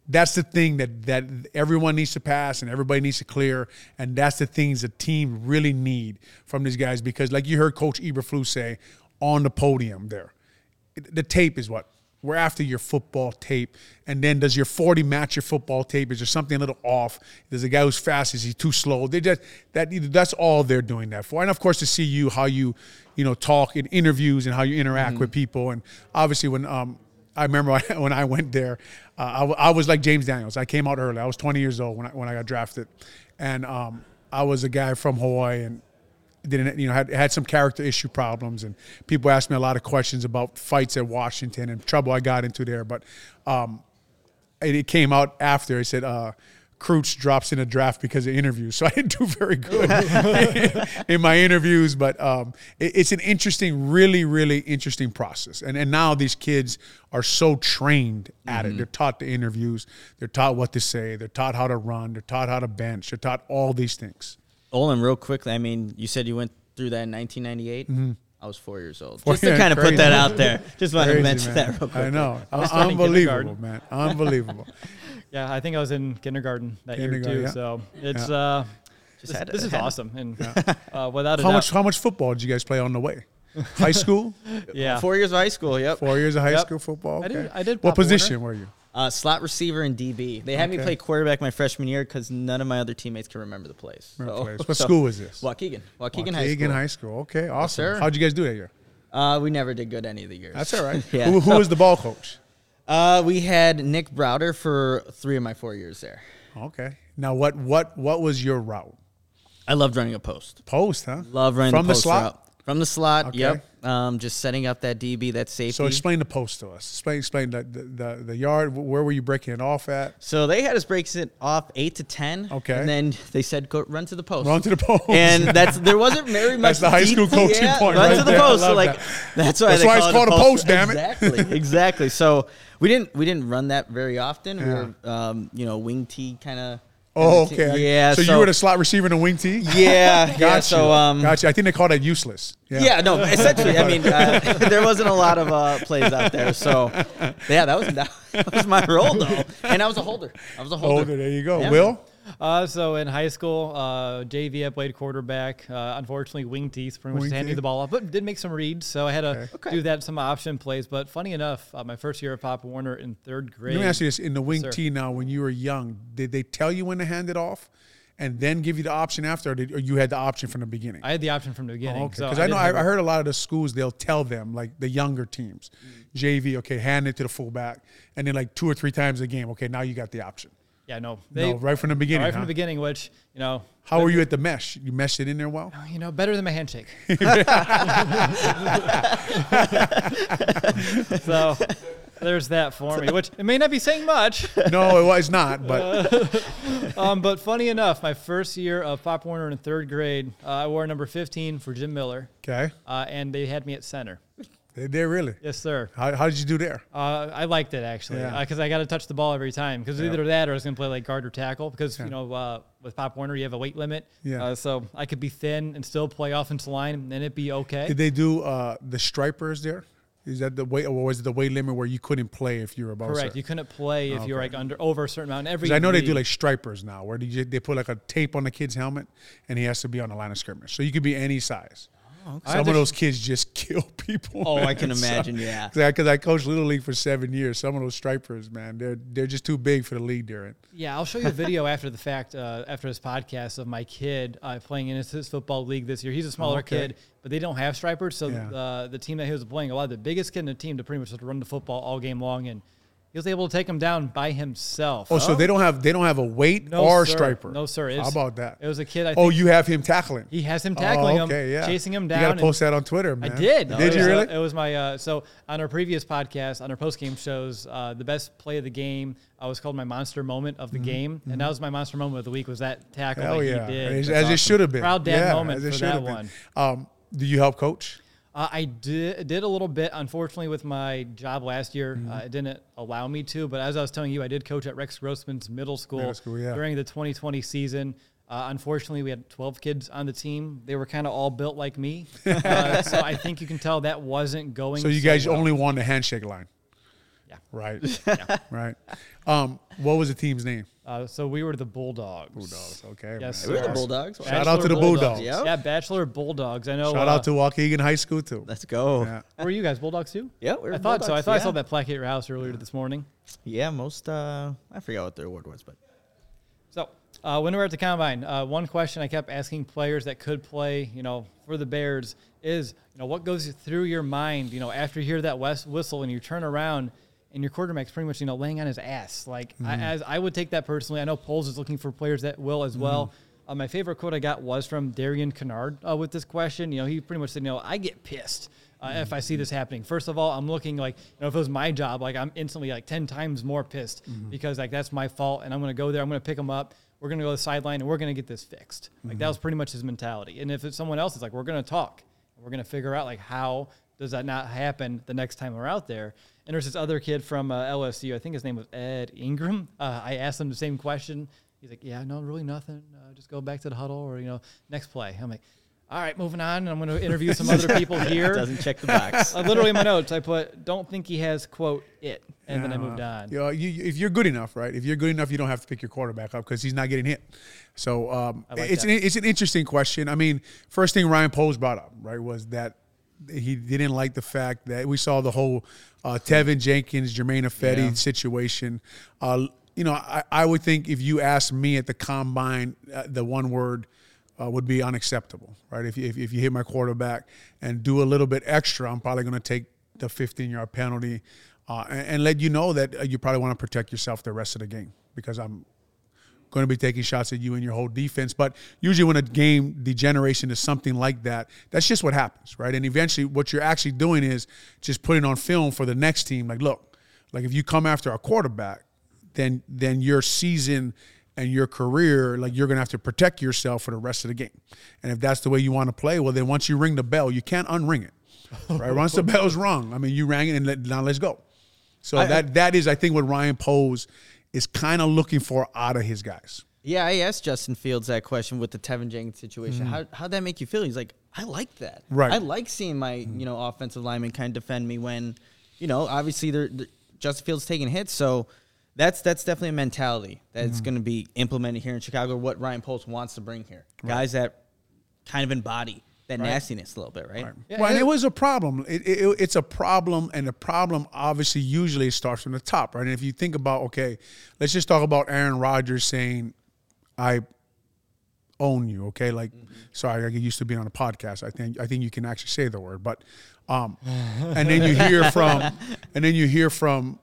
[SPEAKER 2] that's the thing that that everyone needs to pass and everybody needs to clear, and that's the things the team really need from these guys because, like you heard Coach Eberflus say on the podium there, the tape is what we're after your football tape, and then does your forty match your football tape? Is there something a little off? There's a guy who's fast. Is he too slow? They just that that's all they're doing that for, and of course to see you how you you know talk in interviews and how you interact with people, and obviously when um I remember when I, went there, uh, I, I was like James Daniels. I came out early. I was 20 years old when I, when I got drafted, and um, I was a guy from Hawaii and didn't you know had had some character issue problems, and people asked me a lot of questions about fights at Washington and trouble I got into there. But um, it came out after. He said. Uh, Crooch drops in a draft because of interviews. So I didn't do very good in my interviews, but um, it, it's an interesting, really, really interesting process. And and now these kids are so trained at it. They're taught the interviews. They're taught what to say. They're taught how to run. They're taught how to bench. They're taught all these things.
[SPEAKER 3] Olin, real quickly, I mean, you said you went through that in 1998. I was four years old.
[SPEAKER 2] Four-
[SPEAKER 3] Just to
[SPEAKER 2] yeah,
[SPEAKER 3] kind of put that out there. Just wanted
[SPEAKER 2] Crazy,
[SPEAKER 3] to mention
[SPEAKER 2] man.
[SPEAKER 3] that real quick.
[SPEAKER 2] I know.
[SPEAKER 1] starting
[SPEAKER 2] Unbelievable, man. Unbelievable.
[SPEAKER 1] Yeah, I think I was in high year
[SPEAKER 2] Kindergarten,
[SPEAKER 1] too.
[SPEAKER 2] yeah.
[SPEAKER 1] So it's uh, this,
[SPEAKER 3] had-
[SPEAKER 1] this is awesome, and uh, without a
[SPEAKER 2] how
[SPEAKER 1] doubt,
[SPEAKER 2] much how much football did you guys play on the way? High school?
[SPEAKER 1] yeah.
[SPEAKER 3] Four years of high school. Yep.
[SPEAKER 2] Four years of high
[SPEAKER 1] Yep.
[SPEAKER 2] school football?
[SPEAKER 1] I did- I did
[SPEAKER 2] What
[SPEAKER 1] Pop Warner.
[SPEAKER 2] position were you?
[SPEAKER 3] Uh, slot receiver and DB. They had me play quarterback my freshman year because none of my other teammates can remember the plays.
[SPEAKER 2] Remember
[SPEAKER 3] So-
[SPEAKER 2] place. What
[SPEAKER 3] so-
[SPEAKER 2] school was this?
[SPEAKER 3] Waukegan. Waukegan, High
[SPEAKER 2] Waukegan
[SPEAKER 3] School.
[SPEAKER 2] High School. Okay, awesome.
[SPEAKER 3] sir.
[SPEAKER 2] How'd you guys do that year?
[SPEAKER 3] Uh, we never did good any of the years.
[SPEAKER 2] That's all right.
[SPEAKER 3] yeah.
[SPEAKER 2] Who, who was the ball coach?
[SPEAKER 3] Uh, we had Nick Browder for three of my four years there.
[SPEAKER 2] Okay. Now, what what what was your route?
[SPEAKER 3] I loved running a post.
[SPEAKER 2] Post, huh?
[SPEAKER 3] Love running
[SPEAKER 2] from
[SPEAKER 3] the,
[SPEAKER 2] the slot.
[SPEAKER 3] route. From the slot,
[SPEAKER 2] Okay.
[SPEAKER 3] yep. Um, just setting up that DB, that safety.
[SPEAKER 2] So explain the post to us. Explain, explain the, the, the, yard. Where were you breaking it off at?
[SPEAKER 3] So they had us break it off eight to ten.
[SPEAKER 2] Okay.
[SPEAKER 3] And then they said go run to the post.
[SPEAKER 2] Run to the post.
[SPEAKER 3] And that's there wasn't very much.
[SPEAKER 2] That's the high school coaching
[SPEAKER 3] yeah,
[SPEAKER 2] point
[SPEAKER 3] Run
[SPEAKER 2] right
[SPEAKER 3] to the
[SPEAKER 2] there.
[SPEAKER 3] Post. So like
[SPEAKER 2] that.
[SPEAKER 3] that's why
[SPEAKER 2] That's why it's
[SPEAKER 3] it
[SPEAKER 2] called a post, damn it.
[SPEAKER 3] Exactly. Exactly. So we didn't we didn't run that very often. We were um, you know wing T kind of.
[SPEAKER 2] oh, okay.
[SPEAKER 3] Yeah.
[SPEAKER 2] So, you were the slot receiver in the wing tee.
[SPEAKER 3] yeah.
[SPEAKER 2] Got
[SPEAKER 3] yeah.
[SPEAKER 2] you.
[SPEAKER 3] So um.
[SPEAKER 2] Got you. I think they called that useless.
[SPEAKER 3] Yeah, no, essentially. I mean, uh, there wasn't a lot of uh, plays out there, so yeah, that was that was my role though, and I was a holder. I was a holder.
[SPEAKER 2] Older. There you go.
[SPEAKER 3] Yeah.
[SPEAKER 2] Will.
[SPEAKER 1] Uh, so in high school, uh, JV, I played quarterback. Uh, unfortunately, wing teeth pretty much
[SPEAKER 2] Wing
[SPEAKER 1] just handed me the ball off, but did make some reads. So I had to
[SPEAKER 3] Okay.
[SPEAKER 1] do that some option plays. But funny enough, uh, my first year at Pop Warner in third grade.
[SPEAKER 2] Let me ask you this: In the wing
[SPEAKER 1] Sir.
[SPEAKER 2] tee now, when you were young, did they tell you when to hand it off, and then give you the option after, or, did, or you had the option from the beginning?
[SPEAKER 1] I had the option from the beginning.
[SPEAKER 2] Oh, okay.
[SPEAKER 1] so
[SPEAKER 2] Because I, know
[SPEAKER 1] didn't
[SPEAKER 2] I,
[SPEAKER 1] have
[SPEAKER 2] I
[SPEAKER 1] a-
[SPEAKER 2] heard a lot of the schools they'll tell them like the younger teams, JV, okay, hand it to the fullback, and then like two or three times a game, okay, now you got the option.
[SPEAKER 1] Yeah, no.
[SPEAKER 2] no, right from the beginning.
[SPEAKER 1] right from the beginning, which you know,
[SPEAKER 2] How were you at the mesh? You meshed it in there well.
[SPEAKER 1] you know, better than my handshake. so there's that for me, which it may not be saying much.
[SPEAKER 2] no, it was not. But
[SPEAKER 1] Um, but funny enough, my first year of Pop Warner in third grade, uh, I wore number 15 for Jim Miller,
[SPEAKER 2] okay,
[SPEAKER 1] uh, and they had me at center.
[SPEAKER 2] They did really.
[SPEAKER 1] Yes, sir.
[SPEAKER 2] How, how did you do there?
[SPEAKER 1] Uh, I liked it actually
[SPEAKER 2] Yeah.
[SPEAKER 1] because I got to touch the ball every time. Because
[SPEAKER 2] Yeah.
[SPEAKER 1] either that or I was going to play like guard or tackle. Because
[SPEAKER 2] Yeah.
[SPEAKER 1] you know uh, with Pop Warner you have a weight limit.
[SPEAKER 2] Yeah.
[SPEAKER 1] Uh, so I could be thin and still play offensive line and it'd be okay.
[SPEAKER 2] Did they do uh, the stripers there? Is that the weight, or was it the weight limit where you couldn't play if you were above? a
[SPEAKER 1] Correct. You couldn't play if you were like under over a certain amount. Every
[SPEAKER 2] I know they do like stripers now, where they, they put like a tape on the kid's helmet, and he has to be on the line of scrimmage. So you could be any size.
[SPEAKER 1] I
[SPEAKER 2] Some of those kids just kill people.
[SPEAKER 3] Oh, I
[SPEAKER 2] man.
[SPEAKER 3] can
[SPEAKER 2] So-
[SPEAKER 3] imagine. Yeah.
[SPEAKER 2] Because I, coached little league for seven years. Some of those stripers, man, they're they're just too big for the league they're in.
[SPEAKER 1] Yeah, I'll show you a video after the fact, uh, after this podcast, of my kid uh, playing in his, his football league this year. He's a smaller
[SPEAKER 2] okay.
[SPEAKER 1] kid, but they don't have stripers. So
[SPEAKER 2] Yeah.
[SPEAKER 1] the the team that he was playing, a lot of the biggest kid in the team to pretty much just run the football all game long, and he was able to take him down by himself.
[SPEAKER 2] Oh, so they don't have they don't have a weight
[SPEAKER 1] No,
[SPEAKER 2] or
[SPEAKER 1] sir.
[SPEAKER 2] striper.
[SPEAKER 1] No, sir.
[SPEAKER 2] How about that?
[SPEAKER 1] It was a kid. I
[SPEAKER 2] Oh, you have him tackling.
[SPEAKER 1] he has him tackling
[SPEAKER 2] oh, okay,
[SPEAKER 1] him,
[SPEAKER 2] yeah.
[SPEAKER 1] chasing him down.
[SPEAKER 2] You got to post that on Twitter, man.
[SPEAKER 1] I did.
[SPEAKER 2] Did you
[SPEAKER 1] uh,
[SPEAKER 2] really?
[SPEAKER 1] it was my uh, so on our previous podcast, on our post game shows, uh, the best play of the game I was called my monster moment of the game, and that was my monster moment of the week. Was that tackle
[SPEAKER 2] Mm-hmm. Hell
[SPEAKER 1] that
[SPEAKER 2] yeah,
[SPEAKER 1] he did?
[SPEAKER 2] as, as
[SPEAKER 1] awesome.
[SPEAKER 2] it should have been.
[SPEAKER 1] Proud dad
[SPEAKER 2] yeah,
[SPEAKER 1] moment for that one.
[SPEAKER 2] Um, do you help coach?
[SPEAKER 1] Uh, I did did a little bit. Unfortunately, with my job last year,
[SPEAKER 2] Mm-hmm.
[SPEAKER 1] uh, it didn't allow me to. But as I was telling you, I did coach at Rex Grossman's middle school,
[SPEAKER 2] Middle school, yeah.
[SPEAKER 1] during the 2020 season. Uh, unfortunately, we had 12 kids on the team. They were kind of all built like me, uh, so I think you can tell that wasn't going.
[SPEAKER 2] So you guys
[SPEAKER 1] well.
[SPEAKER 2] only won the handshake line.
[SPEAKER 1] Yeah.
[SPEAKER 2] Right. Right. Um, what was the team's name?
[SPEAKER 1] Uh, so we were the Bulldogs.
[SPEAKER 2] Bulldogs. Okay.
[SPEAKER 1] Yes,
[SPEAKER 2] man.
[SPEAKER 3] We're the. Bulldogs.
[SPEAKER 2] Shout out to the Bulldogs.
[SPEAKER 3] Yep.
[SPEAKER 1] Yeah, Bachelor Bulldogs. I know.
[SPEAKER 2] Shout
[SPEAKER 1] uh,
[SPEAKER 2] out to Waukegan High School too.
[SPEAKER 3] Let's go.
[SPEAKER 2] Yeah.
[SPEAKER 1] Were you guys Bulldogs too?
[SPEAKER 3] Yeah, we're
[SPEAKER 1] I thought so. I
[SPEAKER 3] Bulldogs,
[SPEAKER 1] thought I saw that plaque at your house earlier this morning.
[SPEAKER 3] Yeah, most. uh I forgot what the award was, but
[SPEAKER 1] So uh, when we were at the combine, uh, one question I kept asking players that could play, you know, for the Bears is, you know, what goes through your mind, you know, after you hear that west whistle and you turn around and your quarterback's pretty much, you know, laying on his ass. Like I, as I would take that personally. I know Poles is looking for players that will as well. Uh, my favorite quote I got was from Darian Kinnard uh, with this question. You know, he pretty much said, you know, I get pissed. Uh, if I see this happening, first of all, I'm looking like, you know, if it was my job, like I'm instantly like 10 times more pissed because like that's my fault and I'm going to go there, I'm going to pick them up, we're going to go to the sideline and we're going to get this fixed. Like that was pretty much his mentality. And if it's someone else, it's like, we're going to talk. We're going to figure out like how does that not happen the next time we're out there. And there's this other kid from uh, LSU, I think his name was Ed Ingram. Uh, I asked him the same question. He's like, yeah, no, really nothing. Uh, just go back to the huddle or, you know, next play. I'm like, all right, moving on. I'm going to interview some other people here.
[SPEAKER 3] doesn't check the box.
[SPEAKER 1] Uh, literally in my notes, I put, don't think he has, quote, it. And then I moved
[SPEAKER 2] well,
[SPEAKER 1] on.
[SPEAKER 2] You know, you, if you're good enough, right? If you're good enough, you don't have to pick your quarterback up because he's not getting hit. So um,
[SPEAKER 1] like
[SPEAKER 2] it's
[SPEAKER 1] that.
[SPEAKER 2] an, it's an interesting question. I mean, first thing Ryan Poles brought up, right, was that he didn't like the fact that we saw the whole uh, Teven Jenkins, Germain Ifedi
[SPEAKER 3] Yeah.
[SPEAKER 2] situation. Uh, you know, I, I would think if you asked me at the combine, uh, the one word uh, would be unacceptable, right? If you, if, if you hit my quarterback and do a little bit extra, I'm probably going to take the 15 yard penalty uh, and, and let you know that uh, you probably want to protect yourself the rest of the game because I'm going to be taking shots at you and your whole defense. But usually, when a game degeneration is something like that, that's just what happens, right? And eventually, what you're actually doing is just putting on film for the next team. Like, look, like if you come after a quarterback, then then your season and your career, like you're gonna have to protect yourself for the rest of the game. And if that's the way you want to play, well, then once you ring the bell, you can't unring it. Right? once the bell's rung, I mean, you rang it, and let, now let's go. So
[SPEAKER 3] I-
[SPEAKER 2] that that is, I think, what Ryan Poles is kind of looking for out of his guys.
[SPEAKER 3] Yeah, I asked Justin Fields that question with the Teven Jenkins situation. Mm-hmm. How how'd that make you feel? He's like, I like that.
[SPEAKER 2] Right.
[SPEAKER 3] I like seeing my mm-hmm. you know offensive lineman kind of defend me when, you know, obviously they're, they're- Justin Fields taking hits. So that's that's definitely a mentality that's mm-hmm. going to be implemented here in Chicago. What Ryan Poles wants to bring here, guys that kind of embody that nastiness a little bit, right?
[SPEAKER 1] Yeah,
[SPEAKER 2] well, and
[SPEAKER 1] and-
[SPEAKER 2] it was a problem. It, it, it's a problem, and the problem obviously usually starts from the top, right? And if you think about, okay, let's just talk about Aaron Rodgers saying, "I own you," okay? Like, sorry, I get used to being on a podcast. I think I think you can actually say the word, but, um, and then you hear from, and then you hear from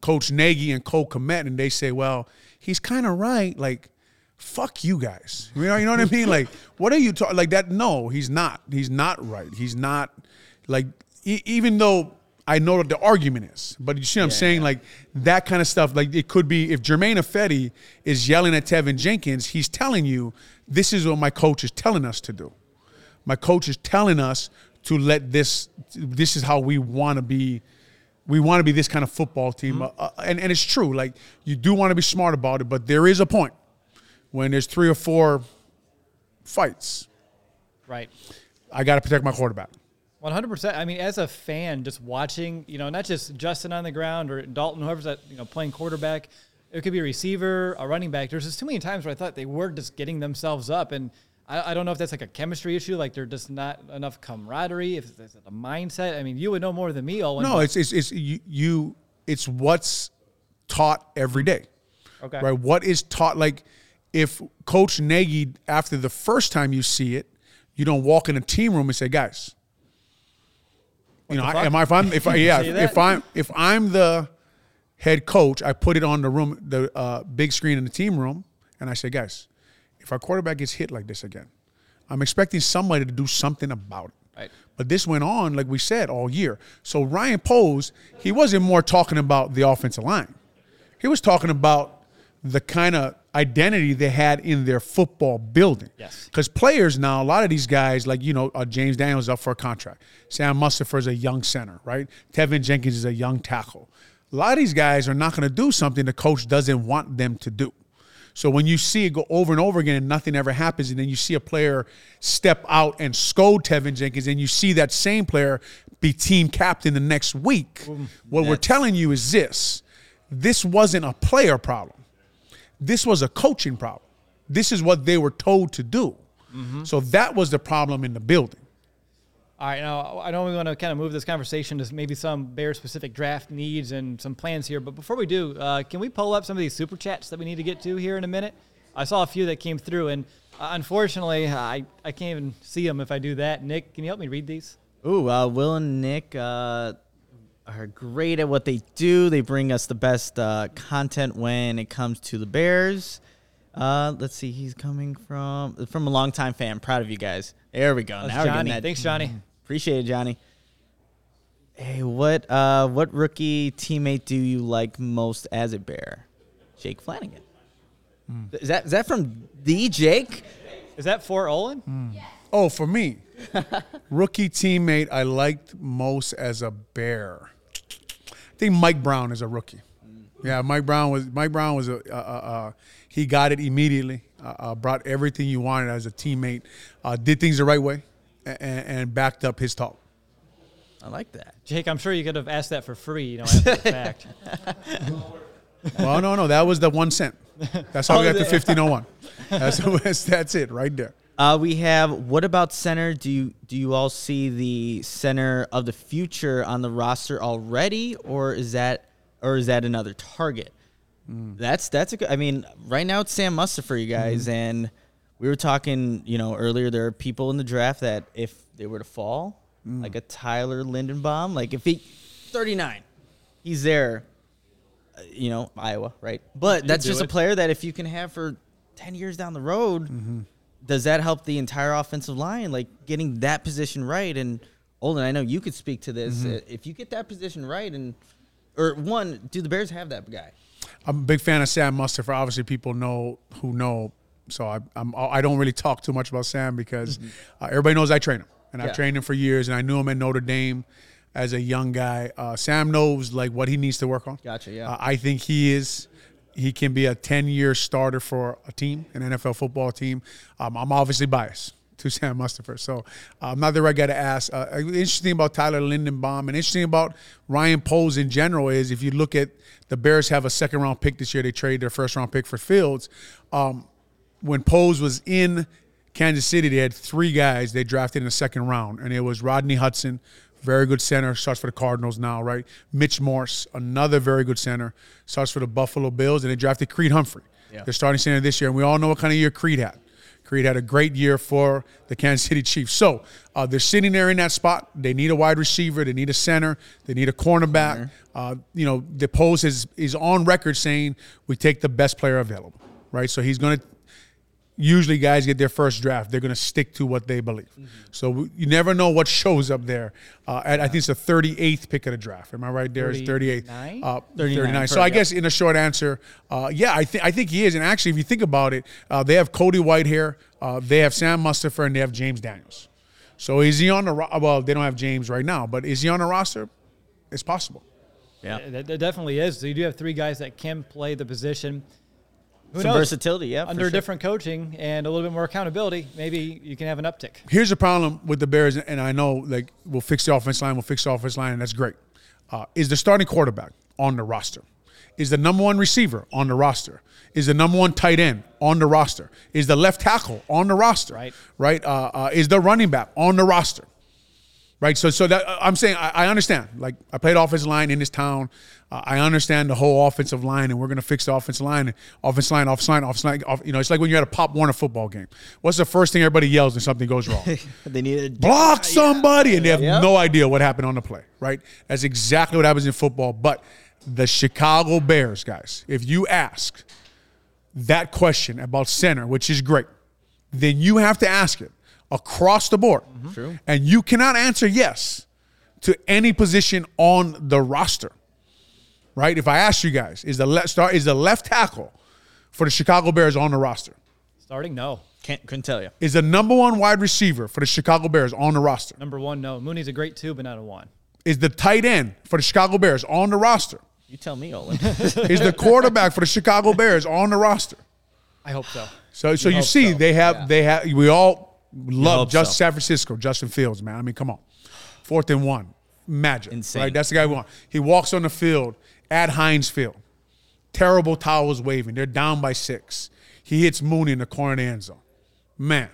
[SPEAKER 2] Coach Nagy and Cole Kmet, and they say, "Well, he's kind of right." Like, fuck you guys. You know, you know what I mean? Like, what are you talking? Like that? No, he's not. He's not right. He's not. Like, e- even though I know what the argument is, but you see what I'm saying? Like that kind of stuff. Like it could be if Germain Ifedi is yelling at Teven Jenkins, he's telling you this is what my coach is telling us to do. My coach is telling us to let this. This is how we want to be we want to be this kind of football team. Uh, uh, and, and it's true. Like, you do want to be smart about it, but there is a point when there's three or four fights.
[SPEAKER 1] Right.
[SPEAKER 2] I got to protect my quarterback.
[SPEAKER 1] One hundred percent. I mean, as a fan, just watching, you know, not just Justin on the ground or Dalton, whoever's that, you know, playing quarterback. It could be a receiver, a running back. There's just too many times where I thought they were just getting themselves up, and I, I don't know if that's like a chemistry issue, like they're just not enough camaraderie. If it's a mindset, I mean, you would know more than me. Olin.
[SPEAKER 2] No, it's, it's, it's you, you, it's what's taught every day.
[SPEAKER 1] okay.
[SPEAKER 2] right? What is taught? Like, if Coach Nagy, after the first time you see it, you don't walk in a team room and say, "Guys, you know, I, am I if I'm if I, yeah if I'm if I'm the head coach, I put it on the room, the uh, big screen in the team room, and I say, guys, if our quarterback gets hit like this again, I'm expecting somebody to do something about it.
[SPEAKER 1] Right.
[SPEAKER 2] But this went on, like we said, all year. So Ryan Poles, he wasn't more talking about the offensive line. He was talking about the kind of identity they had in their football building.
[SPEAKER 1] Yes.
[SPEAKER 2] Because players now, a lot of these guys, like, you know, uh, James Daniels is up for a contract. Sam Mustipher is a young center, right? Teven Jenkins is a young tackle. A lot of these guys are not going to do something the coach doesn't want them to do. So when you see it go over and over again and nothing ever happens, and then you see a player step out and scold Teven Jenkins, and you see that same player be team captain the next week, what we're telling you is this this wasn't a player problem. This was a coaching problem. This is what they were told to do. So that was the problem in the building.
[SPEAKER 1] All right, now I know we want to kind of move this conversation to maybe some Bear specific draft needs and some plans here, but before we do, uh, can we pull up some of these super chats that we need to get to here in a minute? I saw a few that came through, and uh, unfortunately, I, I can't even see them if I do that. Nick, can you help me read these?
[SPEAKER 3] Ooh, uh, Will and Nick uh, are great at what they do. They bring us the best uh, content when it comes to the Bears. Uh, let's see, he's coming from from a longtime fan. Proud of you guys. There we go.
[SPEAKER 1] That's
[SPEAKER 3] now we're getting
[SPEAKER 1] Johnny.
[SPEAKER 3] that.
[SPEAKER 1] Thanks, Johnny.
[SPEAKER 3] Appreciate it, Johnny. Hey, what uh, what rookie teammate do you like most as a Bear? Jake Flanagan. Is that is that from the Jake?
[SPEAKER 1] Is that for Olin?
[SPEAKER 2] Oh, for me, rookie teammate I liked most as a Bear. I think Mike Brown is a rookie. Yeah, Mike Brown was Mike Brown was a uh, uh, uh, he got it immediately. Uh, uh, brought everything you wanted as a teammate. Uh, did things the right way, and, and backed up his talk.
[SPEAKER 3] I like that.
[SPEAKER 1] Jake, I'm sure you could have asked that for free, you know, after the fact.
[SPEAKER 2] Well, no, no, that was the one cent. That's how we got to
[SPEAKER 3] the-
[SPEAKER 2] fifteen oh one. That's that's that's it right there.
[SPEAKER 3] Uh, we have what about center? Do you do you all see the center of the future on the roster already, or is that or is that another target? That's that's a good. I mean, right now it's Sam Mustipher you guys, and we were talking, you know, earlier. There are people in the draft that if they were to fall, like a Tyler Linderbaum, like if he thirty nine, he's there. uh, you know, Iowa, right? But that's
[SPEAKER 1] do
[SPEAKER 3] just a player that if you can have for 10 years down the road,
[SPEAKER 2] Mm-hmm.
[SPEAKER 3] Does that help the entire offensive line? Like getting that position right. And Olin, I know you could speak to this.
[SPEAKER 2] Mm-hmm.
[SPEAKER 3] If you get that position right, and or one, do the Bears have that guy?
[SPEAKER 2] I'm a big fan of Sam Mustipher. Obviously, people know who know. So I, I'm I don't really talk too much about Sam because uh, everybody knows I train him, and I've trained him for years, and I knew him at Notre Dame as a young guy. Uh, Sam knows like what he needs to work on.
[SPEAKER 3] Gotcha, yeah.
[SPEAKER 2] Uh, I think he is. He can be a 10 year starter for a team, an NFL football team. Um, I'm obviously biased to Sam Mustipher, so uh, I'm not the right guy to ask. Uh, interesting about Tyler Linderbaum and interesting about Ryan Poles in general is if you look at the Bears have a second round pick this year, they trade their first round pick for Fields. Um, when Poles was in Kansas City, they had three guys they drafted in the second round, and it was Rodney Hudson, very good center, starts for the Cardinals now, right? Mitch Morse, another very good center, starts for the Buffalo Bills, and they drafted Creed Humphrey.
[SPEAKER 3] Yeah.
[SPEAKER 2] They're starting center this year, and we all know what kind of year Creed had. Creed had a great year for the Kansas City Chiefs. So uh, they're sitting there in that spot. They need a wide receiver. They need a center. They need a cornerback. Uh, you know, the Poles is is on record saying we take the best player available, right? So he's going to usually guys get their first draft, they're going to stick to what they believe. So we- you never know what shows up there. Uh, and I think it's the 38th pick of the draft. Am I right there? It's 38.
[SPEAKER 1] 39?
[SPEAKER 2] Uh,
[SPEAKER 3] 39,
[SPEAKER 2] 39. So I guess in a short answer, uh, yeah, I think I think he is. And actually, if you think about it, uh, they have Cody Whitehair, uh, they have Sam Mustipher, and they have James Daniels. So is he on the ro- well? They don't have James right now, but is he on the roster? It's possible.
[SPEAKER 3] Yeah.
[SPEAKER 1] That, that definitely is. So you do have three guys that can play the position. Who
[SPEAKER 3] Some
[SPEAKER 1] knows?
[SPEAKER 3] versatility, yeah. for
[SPEAKER 1] Under
[SPEAKER 3] sure.
[SPEAKER 1] different coaching and a little bit more accountability, maybe you can have an uptick.
[SPEAKER 2] Here's the problem with the Bears, and I know like we'll fix the offense line, we'll fix the offense line, and that's great. Uh, is the starting quarterback on the roster? Is the number one receiver on the roster? Is the number one tight end on the roster? Is the left tackle on the roster?
[SPEAKER 1] Right.
[SPEAKER 2] Right. Uh, uh, is the running back on the roster? Right. So, so that I'm saying I, I understand. Like I played offensive line in this town. Uh, I understand the whole offensive line, and we're going to fix the offensive line. Offensive line, offensive line, offensive line. Off, you know, it's like when you're at a Pop Warner football game. What's the first thing everybody yells when something goes wrong?
[SPEAKER 3] they needed
[SPEAKER 2] block somebody, and they have
[SPEAKER 3] Yep.
[SPEAKER 2] no idea what happened on the play, right? That's exactly what happens in football. But the Chicago Bears, guys, if you ask that question about center, which is great, then you have to ask it across the board. Mm-hmm.
[SPEAKER 3] True.
[SPEAKER 2] And you cannot answer yes to any position on the roster, right? If I ask you guys, is the left start is the left tackle for the Chicago Bears on the roster?
[SPEAKER 1] Starting, no.
[SPEAKER 3] Can't, couldn't tell you.
[SPEAKER 2] Is the number one wide receiver for the Chicago Bears on the roster?
[SPEAKER 1] Number one, no. Mooney's a great two, but not a one.
[SPEAKER 2] is the tight end for the Chicago Bears on the roster?
[SPEAKER 3] You tell me, Olin.
[SPEAKER 2] Is the quarterback for the Chicago Bears on the roster?
[SPEAKER 1] I hope so.
[SPEAKER 2] So, so you
[SPEAKER 3] hope
[SPEAKER 2] see,
[SPEAKER 3] so.
[SPEAKER 2] they have,
[SPEAKER 3] Yeah.
[SPEAKER 2] they have. We all love just
[SPEAKER 3] so.
[SPEAKER 2] San Francisco, Justin Fields, man. I mean, come on, fourth and one, magic,
[SPEAKER 3] Insane.
[SPEAKER 2] right? That's the guy we want. He walks on the field at Heinz Field, terrible towels waving. They're down by six. He hits Mooney in the corner end zone. Man,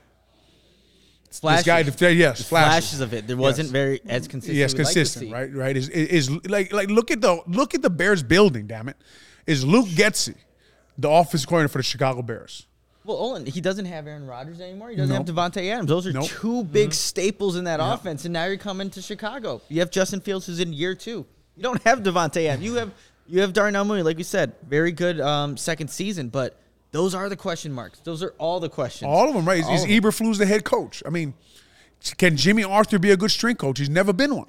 [SPEAKER 3] Flashes.
[SPEAKER 2] this guy, yes, flashes.
[SPEAKER 3] flashes of it. There wasn't
[SPEAKER 2] Yes.
[SPEAKER 3] very as consistent.
[SPEAKER 2] Yes,
[SPEAKER 3] we'd like
[SPEAKER 2] consistent, right? Right. Is, is is like like look at the look at the Bears building. Damn it, is Luke Getsy, the offensive coordinator for the Chicago Bears?
[SPEAKER 3] Well, Olin, he doesn't have Aaron Rodgers anymore. He doesn't
[SPEAKER 2] Nope.
[SPEAKER 3] have Davante Adams. Those are
[SPEAKER 2] Nope.
[SPEAKER 3] two big staples in that offense. And now you're coming to Chicago. You have Justin Fields, who's in year two. You don't have Davante Adams. You have you have Darnell Mooney, like we said, very good um, second season. But those are the question marks. Those are all the questions.
[SPEAKER 2] All of them, right? Is,
[SPEAKER 3] All
[SPEAKER 2] is. Eberflus the head coach? I mean, can Jimmy Arthur be a good string coach? He's never been one.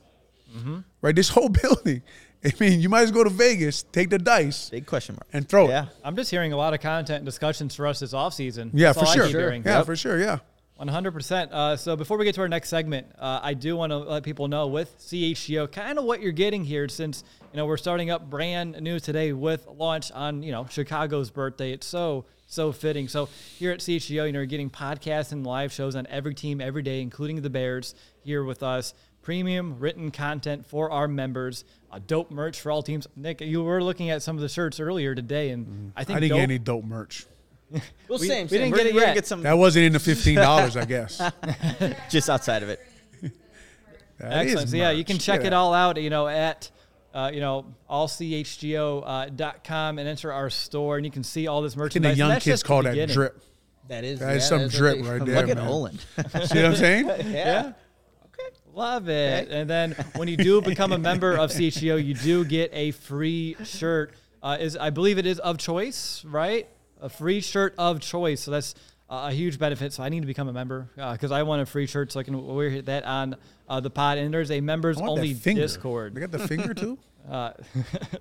[SPEAKER 3] Mm-hmm.
[SPEAKER 2] Right. This whole building. I mean, you might as well go to Vegas, take the dice,
[SPEAKER 3] Big question mark.
[SPEAKER 2] and throw it.
[SPEAKER 3] Yeah.
[SPEAKER 2] it.
[SPEAKER 1] I'm just hearing a lot of content and discussions for us this offseason.
[SPEAKER 2] Yeah,
[SPEAKER 1] That's
[SPEAKER 2] for
[SPEAKER 1] all I
[SPEAKER 2] sure.
[SPEAKER 1] keep hearing.
[SPEAKER 2] Yeah,
[SPEAKER 1] Yep.
[SPEAKER 2] for sure. Yeah.
[SPEAKER 1] 100%. Uh, so before we get to our next segment, uh, I do want to let people know with CHGO kind of what you're getting here since, you know, we're starting up brand new today with launch on, you know, Chicago's birthday. It's so, so fitting. So here at CHGO, you know, you're getting podcasts and live shows on every team every day, including the Bears here with us. Premium written content for our members, uh, dope merch for all teams. Nick, you were looking at some of the shirts earlier today, and I think
[SPEAKER 2] I didn't
[SPEAKER 1] dope,
[SPEAKER 2] get any dope merch.
[SPEAKER 3] Well,
[SPEAKER 1] We-
[SPEAKER 3] same.
[SPEAKER 1] we
[SPEAKER 3] same.
[SPEAKER 1] didn't
[SPEAKER 3] We're-
[SPEAKER 1] get it
[SPEAKER 3] we're gonna
[SPEAKER 1] yet.
[SPEAKER 3] Get some
[SPEAKER 2] That wasn't in the fifteen dollars, I guess.
[SPEAKER 3] just outside of it.
[SPEAKER 2] That is
[SPEAKER 1] Excellent. So yeah, you can check
[SPEAKER 2] Yeah.
[SPEAKER 1] it all out, you know, at uh, you know, allchgo.com uh, dot com and enter our store and you can see all this
[SPEAKER 2] I think
[SPEAKER 1] merchandise.
[SPEAKER 2] the young
[SPEAKER 1] that's
[SPEAKER 2] kids
[SPEAKER 1] just the
[SPEAKER 2] call that drip.
[SPEAKER 3] That is
[SPEAKER 2] That is
[SPEAKER 3] yeah,
[SPEAKER 2] some
[SPEAKER 3] that's
[SPEAKER 2] drip
[SPEAKER 3] what they-
[SPEAKER 2] right
[SPEAKER 3] Look
[SPEAKER 2] there,
[SPEAKER 3] at
[SPEAKER 2] man.
[SPEAKER 3] Olin.
[SPEAKER 2] See what I'm saying?
[SPEAKER 3] yeah.
[SPEAKER 1] Love it. And then when you do become a member of CHGO, you do get a free shirt uh, is, I believe it is of choice, right? A free shirt of choice. So that's uh, a huge benefit. So I need to become a member because I want a free shirt so I can wear that on uh, the pod. And there's a members
[SPEAKER 2] I want that
[SPEAKER 1] only. Discord.
[SPEAKER 2] They got the finger too.
[SPEAKER 1] Uh,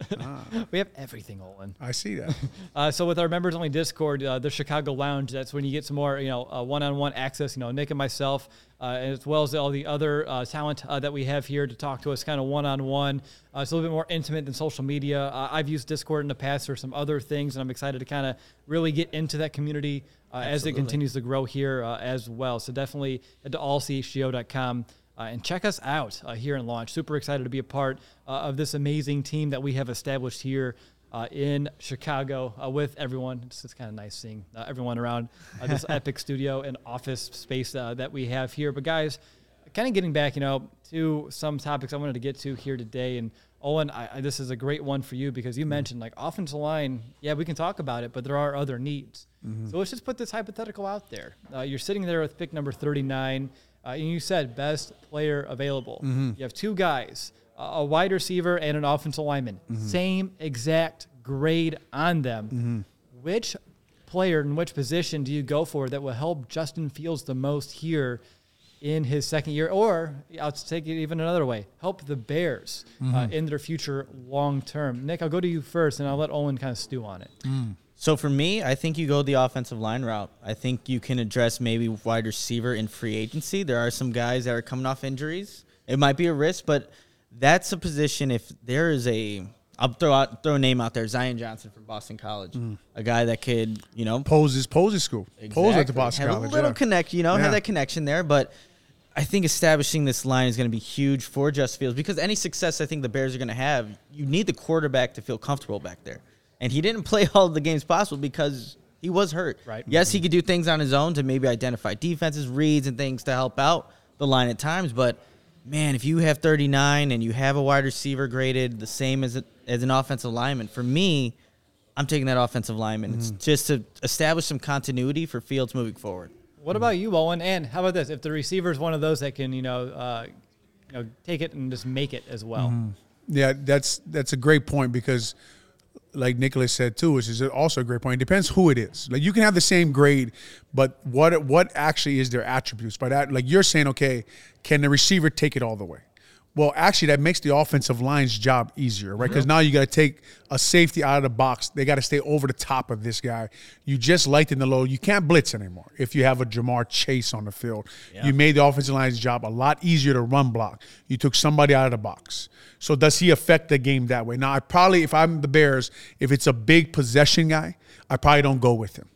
[SPEAKER 1] we have everything, Olin.
[SPEAKER 2] I see that.
[SPEAKER 1] Uh, so with our members only Discord, uh, the Chicago Lounge, that's when you get some more, you know, uh, one-on-one access. You know, Nick and myself, uh, as well as all the other uh, talent uh, that we have here to talk to us, kind of one-on-one. Uh, it's a little bit more intimate than social media. Uh, I've used Discord in the past for some other things, and I'm excited to kind of really get into that community uh, as it continues to grow here uh, as well. So definitely head to allchgo.com. Uh, and check us out uh, here in Launch. Super excited to be a part uh, of this amazing team that we have established here uh, in Chicago uh, with everyone. It's just kind of nice seeing uh, everyone around uh, this epic studio and office space uh, that we have here. But guys, kind of getting back, you know, to some topics I wanted to get to here today. And Olin, I, I, this is a great one for you because you mentioned like offensive line. Yeah, we can talk about it, but there are other needs. So let's just put this hypothetical out there. Uh, you're sitting there with pick number 39. Uh, and you said best player available. Mm-hmm. You have two guys, a a wide receiver and an offensive lineman, mm-hmm. same exact grade on them. Mm-hmm. Which player in which position do you go for that will help Justin Fields the most here in his second year? Or I'll take it even another way help the Bears uh, in their future long term. Nick, I'll go to you first and I'll let Olin kind of stew on it. Mm.
[SPEAKER 3] So for me, I think you go the offensive line route. I think you can address maybe wide receiver in free agency. There are some guys that are coming off injuries. It might be a risk, but that's a position. If there is a, I'll throw out throw a name out there, Zion Johnson from Boston College, mm. a guy that could, you know,
[SPEAKER 2] Poses, poses school. Poles at the
[SPEAKER 3] Exactly.
[SPEAKER 2] Boston
[SPEAKER 3] have
[SPEAKER 2] College.
[SPEAKER 3] a little
[SPEAKER 2] yeah.
[SPEAKER 3] connect, you know,
[SPEAKER 2] Yeah.
[SPEAKER 3] have that connection there. But I think establishing this line is going to be huge for Just Fields because any success I think the Bears are going to have, you need the quarterback to feel comfortable back there. And he didn't play all the games possible because he was hurt.
[SPEAKER 1] Right.
[SPEAKER 3] Yes, he could do things on his own to maybe identify defenses, reads, and things to help out the line at times. But man, if you have 39 and you have a wide receiver graded the same as a, as an offensive lineman, for me, I'm taking that offensive lineman. It's just to establish some continuity for Fields moving forward.
[SPEAKER 1] What about you, Olin? And how about this? If the receiver is one of those that can, you know, uh, you know, take it and just make it as well.
[SPEAKER 2] Yeah, that's that's a great point because, like Nicholas said too, which is also a great point. It depends who it is. Like you can have the same grade, but what what actually is their attributes? By that, like you're saying, okay, can the receiver take it all the way? Well, actually, that makes the offensive line's job easier, right? Because now you got to take a safety out of the box. They got to stay over the top of this guy. You just lighten the load. You can't blitz anymore if you have a Ja'Marr Chase on the field. You made the offensive line's job a lot easier to run block. You took somebody out of the box. So does he affect the game that way? Now, I probably, if I'm the Bears, if it's a big possession guy, I probably don't go with him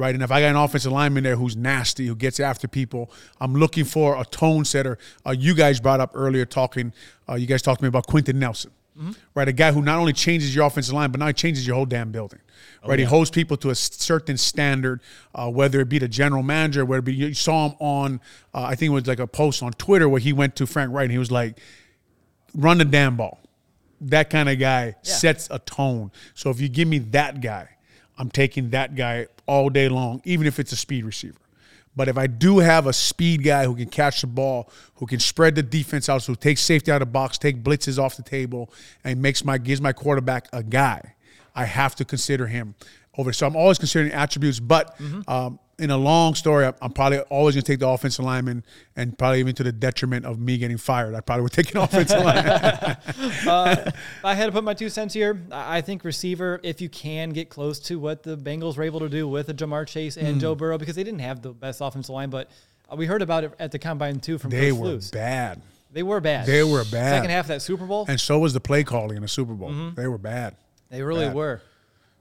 [SPEAKER 2] right? And if I got an offensive lineman there who's nasty, who gets after people, I'm looking for a tone setter. Uh, you guys brought up earlier talking, uh, you guys talked to me about Quenton Nelson, right? A guy who not only changes your offensive line, but now he changes your whole damn building, right? He holds people to a certain standard, uh, whether it be the general manager, whether it be, you saw him on, uh, I think it was like a post on Twitter where he went to Frank Reich and he was like, run the damn ball. That kind of guy sets a tone. So if you give me that guy, I'm taking that guy all day long, even if it's a speed receiver. But if I do have a speed guy who can catch the ball, who can spread the defense out, so takes safety out of the box, take blitzes off the table, and makes my gives my quarterback a guy, I have to consider him over. So I'm always considering attributes, but um, in a long story, I'm- probably always going to take the offensive lineman, and probably even to the detriment of me getting fired. I probably would take an offensive lineman.
[SPEAKER 1] If I had to put my two cents here. I think receiver, if you can get close to what the Bengals were able to do with a Ja'Marr Chase and
[SPEAKER 2] Hmm.
[SPEAKER 1] Joe Burrow, because they didn't have the best offensive line, but uh, we heard about it at the combine too from
[SPEAKER 2] They
[SPEAKER 1] Coach
[SPEAKER 2] were bad.
[SPEAKER 1] They were bad.
[SPEAKER 2] They were bad.
[SPEAKER 1] Second half of that Super Bowl,
[SPEAKER 2] And so was the play calling in the Super Bowl.
[SPEAKER 1] Mm-hmm.
[SPEAKER 2] They were bad.
[SPEAKER 1] they really
[SPEAKER 2] bad.
[SPEAKER 1] were.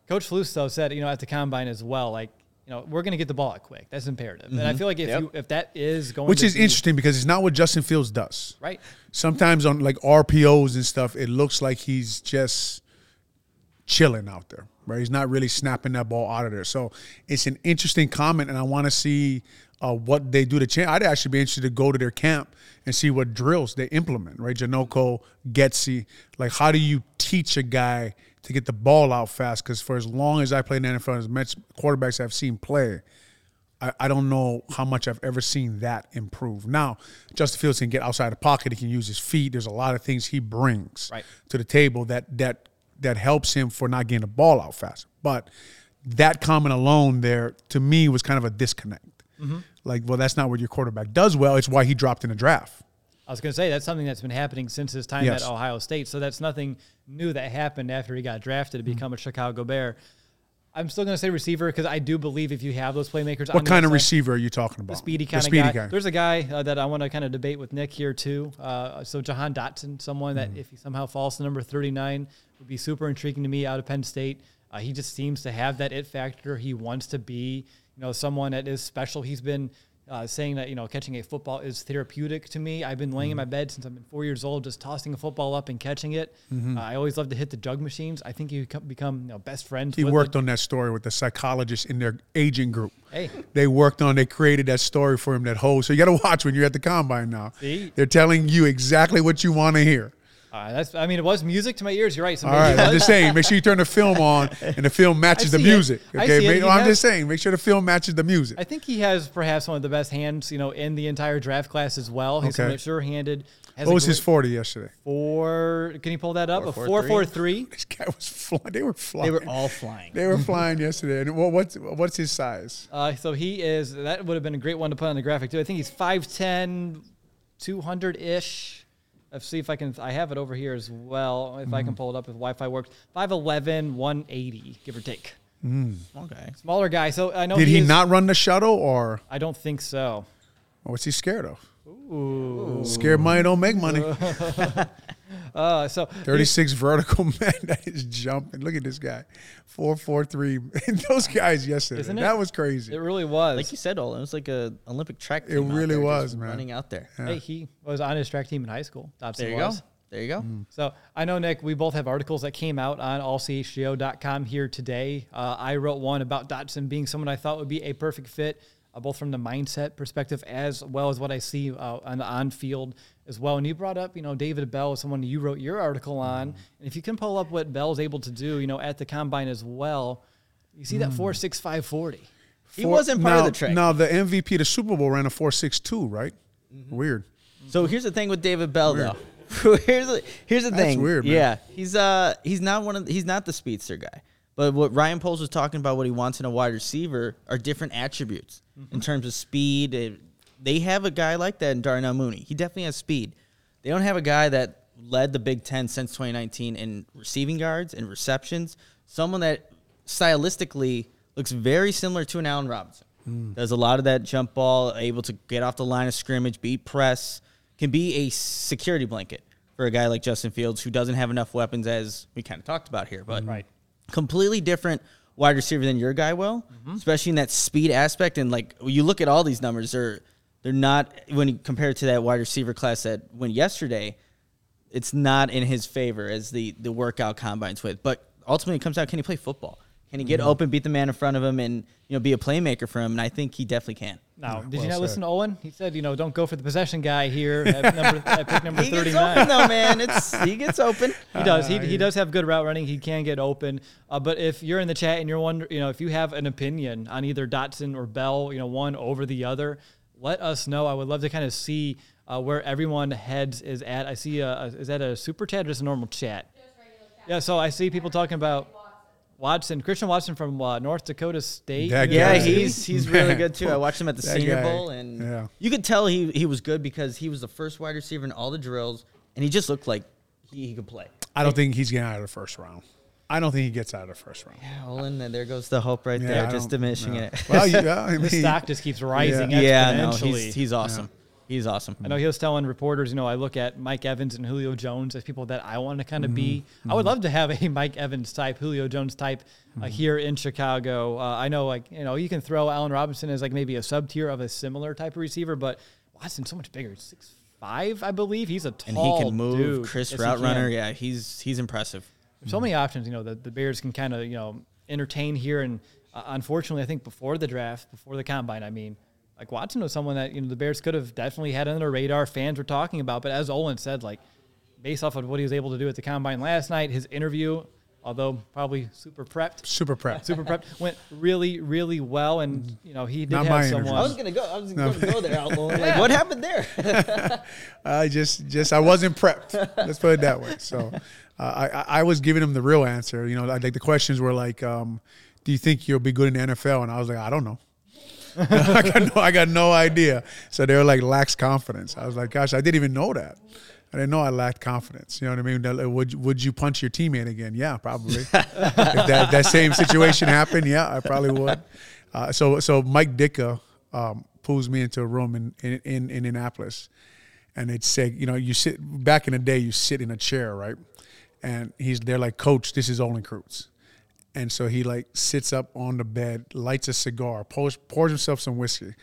[SPEAKER 1] Coach Flus though said, you know, at the combine as well, like, you know, we're going to get the ball out quick. That's imperative. And I feel like if
[SPEAKER 3] Yep.
[SPEAKER 1] you if that is going,
[SPEAKER 2] Mm-hmm. Which is
[SPEAKER 1] be-
[SPEAKER 2] interesting because it's not what Justin Fields does.
[SPEAKER 1] right?
[SPEAKER 2] Sometimes on like RPOs and stuff, it looks like he's just chilling out there, right? He's not really snapping that ball out of there. So it's an interesting comment, and I want to see uh, what they do to change. I'd actually be interested to go to their camp and see what drills they implement, right? Janocko, Getsy, like how do you teach a guy to get the ball out fast? Because for as long as I played in the NFL, as much quarterbacks I've seen play, I, I don't know how much I've ever seen that improve. Now, Justin Fields can get outside the pocket. He can use his feet. There's a lot of things he brings
[SPEAKER 1] Right.
[SPEAKER 2] to the table that that that helps him for not getting the ball out fast. But that comment alone there to me was kind of a disconnect.
[SPEAKER 1] Mm-hmm.
[SPEAKER 2] Like, well, that's not what your quarterback does well. It's why he dropped in the draft.
[SPEAKER 1] I was going to say that's something that's been happening since his time
[SPEAKER 2] Yes.
[SPEAKER 1] at Ohio State. So that's nothing new that happened after he got drafted to
[SPEAKER 2] Mm-hmm.
[SPEAKER 1] become a Chicago Bear. I'm still going to say receiver because I do believe if you have those playmakers,
[SPEAKER 2] What kind of receiver are you talking about?
[SPEAKER 1] the speedy kind of
[SPEAKER 2] speedy
[SPEAKER 1] guy. There's a guy uh, that I want to kind of debate with Nick here too. Uh, so Jahan Dotson, someone that
[SPEAKER 2] Mm-hmm.
[SPEAKER 1] if he somehow falls to number 39 would be super intriguing to me out of Penn State. Uh, he just seems to have that it factor. He wants to be, you know, someone that is special. He's been uh, saying that you know catching a football is therapeutic to me. I've been laying in my
[SPEAKER 2] Mm-hmm.
[SPEAKER 1] bed since I've been four years old, just tossing a football up and catching it. Uh, I always love to hit the jug machines. I think you become, become you know, best friends.
[SPEAKER 2] He worked
[SPEAKER 1] it.
[SPEAKER 2] on that story with the psychologist in their aging group.
[SPEAKER 1] Hey.
[SPEAKER 2] They worked on, they created that story for him, that whole. So you got to watch when you're at the combine now.
[SPEAKER 1] See?
[SPEAKER 2] They're telling you exactly what you want to hear.
[SPEAKER 1] Uh, that's. I mean, it was music to my ears. You're right. So
[SPEAKER 2] All
[SPEAKER 1] maybe
[SPEAKER 2] right,
[SPEAKER 1] it
[SPEAKER 2] I'm just saying, make sure you turn the film on and the film matches the
[SPEAKER 1] see it.
[SPEAKER 2] music.
[SPEAKER 1] I
[SPEAKER 2] Okay. Make-
[SPEAKER 1] He
[SPEAKER 2] no, I'm just saying, make sure the film matches the music.
[SPEAKER 1] I think he has perhaps one of the best hands, you know, in the entire draft class as well. He's
[SPEAKER 2] Okay.
[SPEAKER 1] sure-handed. Has
[SPEAKER 2] What
[SPEAKER 1] a
[SPEAKER 2] was his 40 yesterday?
[SPEAKER 1] four? Can you pull that up?
[SPEAKER 3] Four,
[SPEAKER 1] a
[SPEAKER 3] four,
[SPEAKER 1] four
[SPEAKER 3] three?
[SPEAKER 1] four three.
[SPEAKER 2] This guy was flying. They were flying.
[SPEAKER 3] They were all flying.
[SPEAKER 2] They were flying yesterday. And what, what's what's his size?
[SPEAKER 1] Uh, so he is. That would have been a great one to put on the graphic too. I think he's 5'10", 200 ish. Let's see if I can. I have it over here as well. If I
[SPEAKER 2] Mm-hmm.
[SPEAKER 1] can pull it up if Wi-Fi works. 5'11", 180, give or take.
[SPEAKER 3] Okay.
[SPEAKER 1] Smaller guy. So I know.
[SPEAKER 2] Did he
[SPEAKER 1] is-
[SPEAKER 2] not run the shuttle, or
[SPEAKER 1] I don't think so.
[SPEAKER 2] what's he scared of? Ooh. Scared money don't make money.
[SPEAKER 1] Uh, so
[SPEAKER 2] 36 vertical man that is jumping. Look at this guy. 443. Those guys yesterday.
[SPEAKER 1] Isn't it?
[SPEAKER 2] That was crazy.
[SPEAKER 1] it really was.
[SPEAKER 3] Like you said, Olin, it was like a Olympic track.
[SPEAKER 2] It
[SPEAKER 3] team out
[SPEAKER 2] really
[SPEAKER 3] there,
[SPEAKER 2] was, man.
[SPEAKER 3] Running out there.
[SPEAKER 1] Hey, he was on his track team in high school. Dotson
[SPEAKER 3] There you go. There you go.
[SPEAKER 1] So I know, Nick, we both have articles that came out on allchgo.com here today. Uh, I wrote one about Dotson being someone I thought would be a perfect fit, uh, both from the mindset perspective as well as what I see uh, on the on field as well. And you brought up, you know, David Bell, someone you wrote your article on. And if you can pull up what Bell's able to do, you know, at the combine as well, you see that four six five forty.
[SPEAKER 3] He wasn't part
[SPEAKER 2] now,
[SPEAKER 3] of the track.
[SPEAKER 2] Now, the MVP the Super Bowl ran a 462, right?
[SPEAKER 1] Mm-hmm.
[SPEAKER 2] Weird.
[SPEAKER 3] So here's the thing with David Bell,
[SPEAKER 2] Weird.
[SPEAKER 3] though. here's the, here's the
[SPEAKER 2] That's
[SPEAKER 3] thing.
[SPEAKER 2] weird, man.
[SPEAKER 3] Yeah, he's uh he's not one of the, he's not the speedster guy. But what Ryan Poles was talking about, what he wants in a wide receiver, are different attributes
[SPEAKER 2] Mm-hmm.
[SPEAKER 3] in terms of speed. They have a guy like that in Darnell Mooney. He definitely has speed. They don't have a guy that led the Big Ten since 2019 in receiving yards and receptions. Someone that stylistically looks very similar to an Allen Robinson.
[SPEAKER 2] Hmm.
[SPEAKER 3] Does a lot of that jump ball, able to get off the line of scrimmage, beat press, can be a security blanket for a guy like Justin Fields who doesn't have enough weapons, as we kind of talked about here. But
[SPEAKER 1] Right.
[SPEAKER 3] completely different wide receiver than your guy will,
[SPEAKER 1] Mm-hmm.
[SPEAKER 3] especially in that speed aspect. And like when you look at all these numbers, they're they're not when you compare it to that wide receiver class that went yesterday. It's not in his favor as the the workout combines with. But ultimately, it comes out: can he play football? Can he get
[SPEAKER 1] Mm-hmm.
[SPEAKER 3] open, beat the man in front of him, and you know be a playmaker for him? And I think he definitely can.
[SPEAKER 1] Now, did
[SPEAKER 2] well
[SPEAKER 1] you not
[SPEAKER 2] said.
[SPEAKER 1] listen to Olin? He said, you know, don't go for the possession guy here at, number, at pick number
[SPEAKER 3] He gets
[SPEAKER 1] 39.
[SPEAKER 3] open though, man. It's he gets open.
[SPEAKER 1] He does. He,
[SPEAKER 2] Uh,
[SPEAKER 1] he does have good route running. He can get open. Uh, but if you're in the chat and you're wondering, you know, if you have an opinion on either Dotson or Bell, you know, one over the other, let us know. I would love to kind of see uh, where everyone heads is at. I see a, a is that a super chat or just a normal chat? Yeah. So I see people talking about Watson, Christian Watson from uh, North Dakota State.
[SPEAKER 2] That
[SPEAKER 3] Yeah,
[SPEAKER 2] guy.
[SPEAKER 3] he's he's really good too. I watched him at the
[SPEAKER 2] That
[SPEAKER 3] Senior
[SPEAKER 2] guy,
[SPEAKER 3] Bowl, and
[SPEAKER 2] yeah.
[SPEAKER 3] you could tell he he was good because he was the first wide receiver in all the drills, and he just looked like he, he could play.
[SPEAKER 2] I don't think he's getting out of the first round. I don't think he gets out of the first round.
[SPEAKER 3] Yeah, well, and then there goes the hope right
[SPEAKER 2] Yeah,
[SPEAKER 3] there,
[SPEAKER 2] I
[SPEAKER 3] just diminishing
[SPEAKER 2] yeah.
[SPEAKER 3] it.
[SPEAKER 2] Well, yeah, I mean,
[SPEAKER 1] The stock just keeps rising
[SPEAKER 3] yeah, no,
[SPEAKER 1] exponentially.
[SPEAKER 3] he's he's awesome. He's awesome.
[SPEAKER 1] I know he was telling reporters, you know, I look at Mike Evans and Julio Jones as people that I want to kind of be. I would love to have a Mike Evans type, Julio Jones type uh, here in Chicago. Uh, I know, like, you know, you can throw Allen Robinson as like maybe a sub tier of a similar type of receiver, but Watson's so much bigger. Six five, I believe. He's a tall and
[SPEAKER 3] he can move.
[SPEAKER 1] dude.
[SPEAKER 3] Chris
[SPEAKER 1] Yes,
[SPEAKER 3] route runner. Yeah, he's he's impressive.
[SPEAKER 1] There's so many options, you know, that the Bears can kind of, you know, entertain here. And uh, unfortunately, I think before the draft, before the combine, I mean, like Watson was someone that, you know, the Bears could have definitely had on their radar. Fans were talking about. But as Olin said, like, based off of what he was able to do at the combine last night, his interview, although probably super prepped,
[SPEAKER 2] super prepped,
[SPEAKER 1] super prepped, went really, really well. And, you know, he did
[SPEAKER 2] Not
[SPEAKER 1] have
[SPEAKER 2] my interview.
[SPEAKER 1] someone.
[SPEAKER 3] I was gonna go. I was gonna go there. Outlaw. Like, what happened there?
[SPEAKER 2] I just, just I wasn't prepped. Let's put it that way. So, uh, I, I was giving him the real answer. You know, like the questions were like, um, "Do you think you'll be good in the NFL?" And I was like, "I don't know." I got no, I got no idea. So they were like lacks confidence. I was like, "Gosh, I didn't even know that." I didn't know I lacked confidence. You know what I mean? Would would you punch your teammate again? Yeah, probably. if that, that same situation happened, yeah, I probably would. Uh, so so Mike Ditka um, pulls me into a room in in, in, in Indianapolis, and they'd say, you know, you sit back in the day, you sit in a chair, right? And he's they're like, Coach, this is Olin Kreutz. And so he like sits up on the bed, lights a cigar, pours, pours himself some whiskey,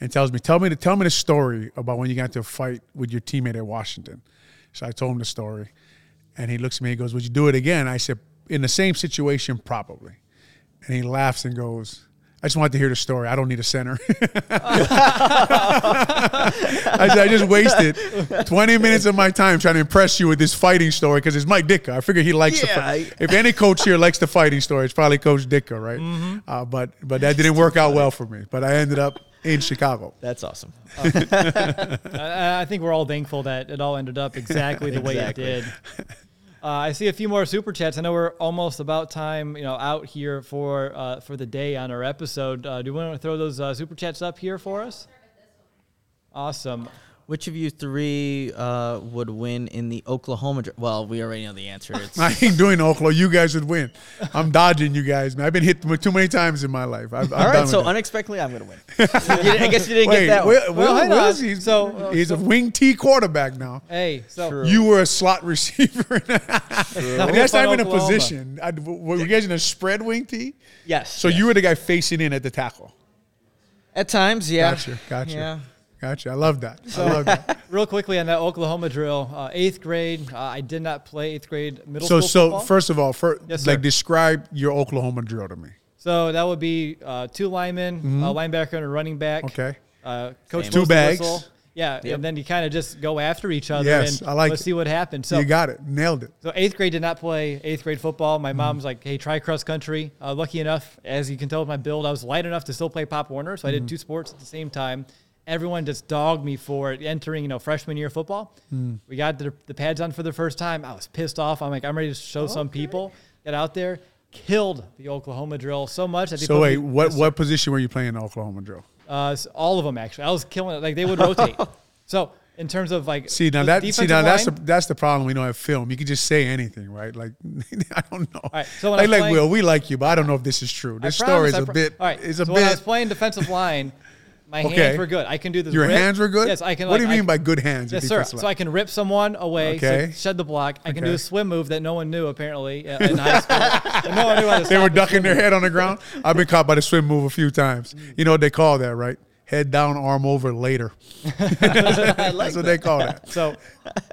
[SPEAKER 2] and tells me, "Tell me the tell me the story about when you got into a fight with your teammate at Washington." So I told him the story, and he looks at me. He goes, "Would you do it again?" I said, "In the same situation, probably." And he laughs and goes, "I just wanted to hear the story. I don't need a center." I "I just wasted 20 minutes of my time trying to impress you with this fighting story because it's Mike Ditka. I figure he likes the fight. If any coach here likes the fighting story, it's probably Coach Ditka, right?
[SPEAKER 3] Mm-hmm.
[SPEAKER 2] Uh, but but that didn't work out well for me. But I ended up in Chicago.
[SPEAKER 3] That's awesome.
[SPEAKER 1] I, I think we're all thankful that it all ended up exactly the way it did. Uh, I see a few more super chats. I know we're almost about time, you know, out here for uh, for the day on our episode. Uh, do you want to throw those uh, super chats up here for us? Awesome.
[SPEAKER 3] Which of you three uh, would win in the Oklahoma? dr- Well, we already know the answer. It's
[SPEAKER 2] I ain't doing Oklahoma. You guys would win. I'm dodging you guys, man. I've been hit too many times in my life. I've, I'm
[SPEAKER 3] right. So
[SPEAKER 2] that.
[SPEAKER 3] unexpectedly, I'm gonna win. You I guess you didn't
[SPEAKER 2] Wait,
[SPEAKER 3] get that one.
[SPEAKER 2] Will, Will,
[SPEAKER 1] Well, hang
[SPEAKER 2] Will
[SPEAKER 1] on.
[SPEAKER 2] he's,
[SPEAKER 1] So, uh,
[SPEAKER 2] he's
[SPEAKER 1] so-
[SPEAKER 2] a wing T quarterback now.
[SPEAKER 1] Hey, so
[SPEAKER 3] True.
[SPEAKER 2] You were a slot receiver.
[SPEAKER 1] Now
[SPEAKER 2] and
[SPEAKER 1] we're
[SPEAKER 2] that's not
[SPEAKER 1] from
[SPEAKER 2] even a position. I, were you guys in a spread wing T?
[SPEAKER 3] Yes.
[SPEAKER 2] So
[SPEAKER 3] yes.
[SPEAKER 2] you were the guy facing in at the tackle.
[SPEAKER 3] at times, yeah.
[SPEAKER 2] Gotcha, gotcha.
[SPEAKER 3] Yeah.
[SPEAKER 2] Gotcha. I love that. I love that.
[SPEAKER 1] real quickly on that Oklahoma drill, uh, eighth grade. Uh, I did not play eighth grade middle
[SPEAKER 2] So,
[SPEAKER 1] school
[SPEAKER 2] so
[SPEAKER 1] football.
[SPEAKER 2] first of all, for,
[SPEAKER 1] Yes,
[SPEAKER 2] like describe your Oklahoma drill to me.
[SPEAKER 1] So that would be uh, two linemen, a linebacker, and a running back.
[SPEAKER 2] Mm-hmm. Okay.
[SPEAKER 1] Uh, coach
[SPEAKER 2] Two
[SPEAKER 1] blows
[SPEAKER 2] bags.
[SPEAKER 1] whistle. Yeah,
[SPEAKER 3] Yep.
[SPEAKER 1] and then you kind of just go after each other.
[SPEAKER 2] Yes,
[SPEAKER 1] and
[SPEAKER 2] I like
[SPEAKER 1] Let's
[SPEAKER 2] it.
[SPEAKER 1] see what happens. So
[SPEAKER 2] you got it. Nailed it.
[SPEAKER 1] So eighth grade did not play eighth grade football.
[SPEAKER 2] Mm-hmm.
[SPEAKER 1] My mom's like, "Hey, try cross country." Uh, lucky enough, as you can tell with my build, I was light enough to still play Pop Warner, so I
[SPEAKER 2] Mm-hmm.
[SPEAKER 1] did two sports at the same time. Everyone just dogged me for it entering, you know, freshman year football.
[SPEAKER 2] Mm.
[SPEAKER 1] We got the, the pads on for the first time. I was pissed off. I'm like, I'm ready to show some people. Get out there, killed the Oklahoma drill so much that they
[SPEAKER 2] So wait,
[SPEAKER 1] me-
[SPEAKER 2] what what position were you playing in the Oklahoma drill?
[SPEAKER 1] Uh, s- all of them actually. I was killing it. Like they would rotate. so in terms of like
[SPEAKER 2] See now that see
[SPEAKER 1] defensive
[SPEAKER 2] now that's the, that's the problem. We don't have film. You can just say anything, right? Like I don't know.
[SPEAKER 1] right, so when I
[SPEAKER 2] like,
[SPEAKER 1] was
[SPEAKER 2] like
[SPEAKER 1] playing-
[SPEAKER 2] Will, we like you, but I don't know if this is true. This story is
[SPEAKER 1] I
[SPEAKER 2] a
[SPEAKER 1] pro-
[SPEAKER 2] bit.
[SPEAKER 1] All right.
[SPEAKER 2] it's a
[SPEAKER 1] so when I was playing defensive line, my
[SPEAKER 2] Okay.
[SPEAKER 1] hands were good. I can do the
[SPEAKER 2] Your
[SPEAKER 1] rip.
[SPEAKER 2] hands were good.
[SPEAKER 1] Yes, I can.
[SPEAKER 2] What do you
[SPEAKER 1] I
[SPEAKER 2] mean
[SPEAKER 1] can-
[SPEAKER 2] by good hands?
[SPEAKER 1] Yes, sir. So? I can rip someone away, so
[SPEAKER 2] Okay.
[SPEAKER 1] shed the block. I can do a swim move that no one knew apparently uh, in high school. No one knew how to
[SPEAKER 2] They were ducking their head on the ground. I've been caught by the swim move a few times. You know what they call that, right? Head down, arm over later. That's what they call that.
[SPEAKER 1] So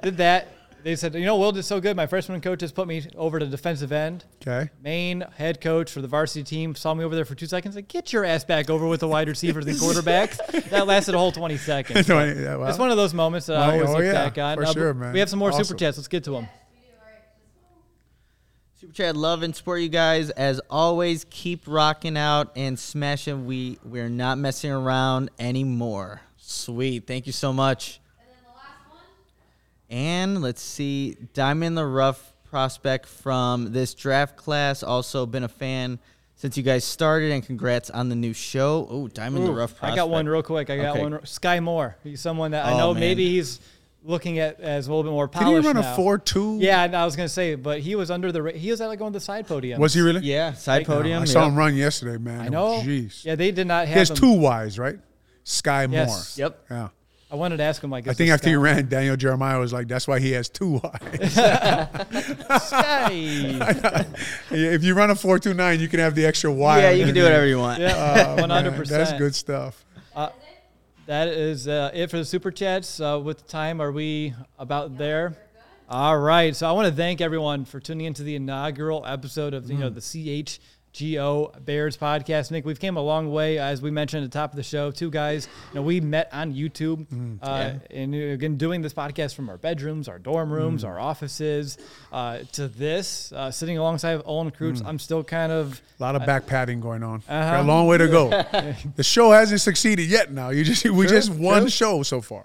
[SPEAKER 1] did that. They said, you know, Will did so good. My freshman coach just put me over to defensive end.
[SPEAKER 2] Okay.
[SPEAKER 1] Main head coach for the varsity team saw me over there for two seconds. Like, get your ass back over with the wide receivers and quarterbacks. that lasted a whole 20 seconds. So
[SPEAKER 2] Yeah, well,
[SPEAKER 1] it's one of those moments that I always
[SPEAKER 2] oh,
[SPEAKER 1] look
[SPEAKER 2] yeah,
[SPEAKER 1] back on.
[SPEAKER 2] for
[SPEAKER 1] Uh,
[SPEAKER 2] sure, man.
[SPEAKER 1] We have some more
[SPEAKER 2] Awesome.
[SPEAKER 1] super chats. Let's get to them.
[SPEAKER 3] Super chat, love and support you guys as always. Keep rocking out and smashing. We we're not messing around anymore. Sweet, thank you so much. And let's see, Diamond in the Rough prospect from this draft class. Also been a fan since you guys started, and congrats on the new show. Oh, Diamond in the
[SPEAKER 1] Ooh,
[SPEAKER 3] Rough
[SPEAKER 1] I got one real quick. I got
[SPEAKER 3] Okay.
[SPEAKER 1] one. Skyy Moore. He's someone that I
[SPEAKER 3] Oh,
[SPEAKER 1] know
[SPEAKER 3] man.
[SPEAKER 1] maybe he's looking at as a little bit more polished.
[SPEAKER 2] Did he
[SPEAKER 1] polished
[SPEAKER 2] run a four two?
[SPEAKER 1] Yeah, I was gonna say, but he was under the. He was at like one of the side podium.
[SPEAKER 2] Was he really?
[SPEAKER 3] Yeah, side
[SPEAKER 1] Like-
[SPEAKER 3] podium.
[SPEAKER 2] I saw him run yesterday, man.
[SPEAKER 1] I know.
[SPEAKER 2] Jeez.
[SPEAKER 1] Yeah, they did not have.
[SPEAKER 2] He has
[SPEAKER 1] him.
[SPEAKER 2] two Y's, right? Skyy
[SPEAKER 1] Yes.
[SPEAKER 2] Moore.
[SPEAKER 3] Yep.
[SPEAKER 2] Yeah.
[SPEAKER 1] I wanted to ask him like.
[SPEAKER 2] I think
[SPEAKER 1] this
[SPEAKER 2] after he ran, Daniel Jeremiah was like, "That's why he has two Y's."
[SPEAKER 1] Skyy.
[SPEAKER 2] if you run a four two nine, you can have the extra Y.
[SPEAKER 3] Yeah, you
[SPEAKER 2] your
[SPEAKER 3] can do whatever you want.
[SPEAKER 1] yeah,
[SPEAKER 2] Oh,
[SPEAKER 1] one hundred percent.
[SPEAKER 2] That's good stuff.
[SPEAKER 1] That is uh, it for the super chats. Uh, with time, are we about there? All right. So I want to thank everyone for tuning into the inaugural episode of you
[SPEAKER 2] Mm.
[SPEAKER 1] know the CHGO Bears podcast. Nick, we've came a long way, as we mentioned at the top of the show. Two guys, you know, we met on YouTube,
[SPEAKER 2] Mm.
[SPEAKER 1] uh, and uh, again doing this podcast from our bedrooms, our dorm
[SPEAKER 2] Mm.
[SPEAKER 1] rooms, our offices, uh, to this uh, sitting alongside of Olin Kreutz. I'm still kind of
[SPEAKER 2] A lot of back padding going on.
[SPEAKER 1] Uh-huh.
[SPEAKER 2] A long way to go. the show hasn't succeeded yet. Now you just we just one show so far.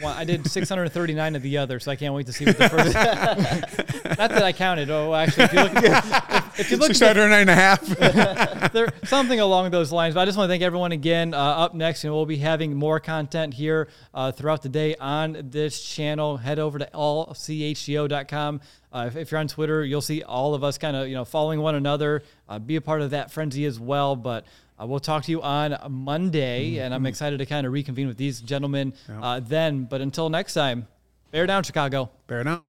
[SPEAKER 1] One. I did 639 of the other, so I can't wait to see what the first. not that I counted. Oh, actually, if you look, if, if you look,
[SPEAKER 2] Six
[SPEAKER 1] at the-
[SPEAKER 2] hundred nine and a half.
[SPEAKER 1] there something along those lines. But I just want to thank everyone again. Uh, up next, and we'll be having more content here uh, throughout the day on this channel. Head over to allchgo.com. Uh, if, if you're on Twitter, you'll see all of us kind of you know following one another. Uh, be a part of that frenzy as well. But uh, we'll talk to you on Monday, and I'm excited to kind of reconvene with these gentlemen uh, then. But until next time, bear down, Chicago.
[SPEAKER 2] Bear down.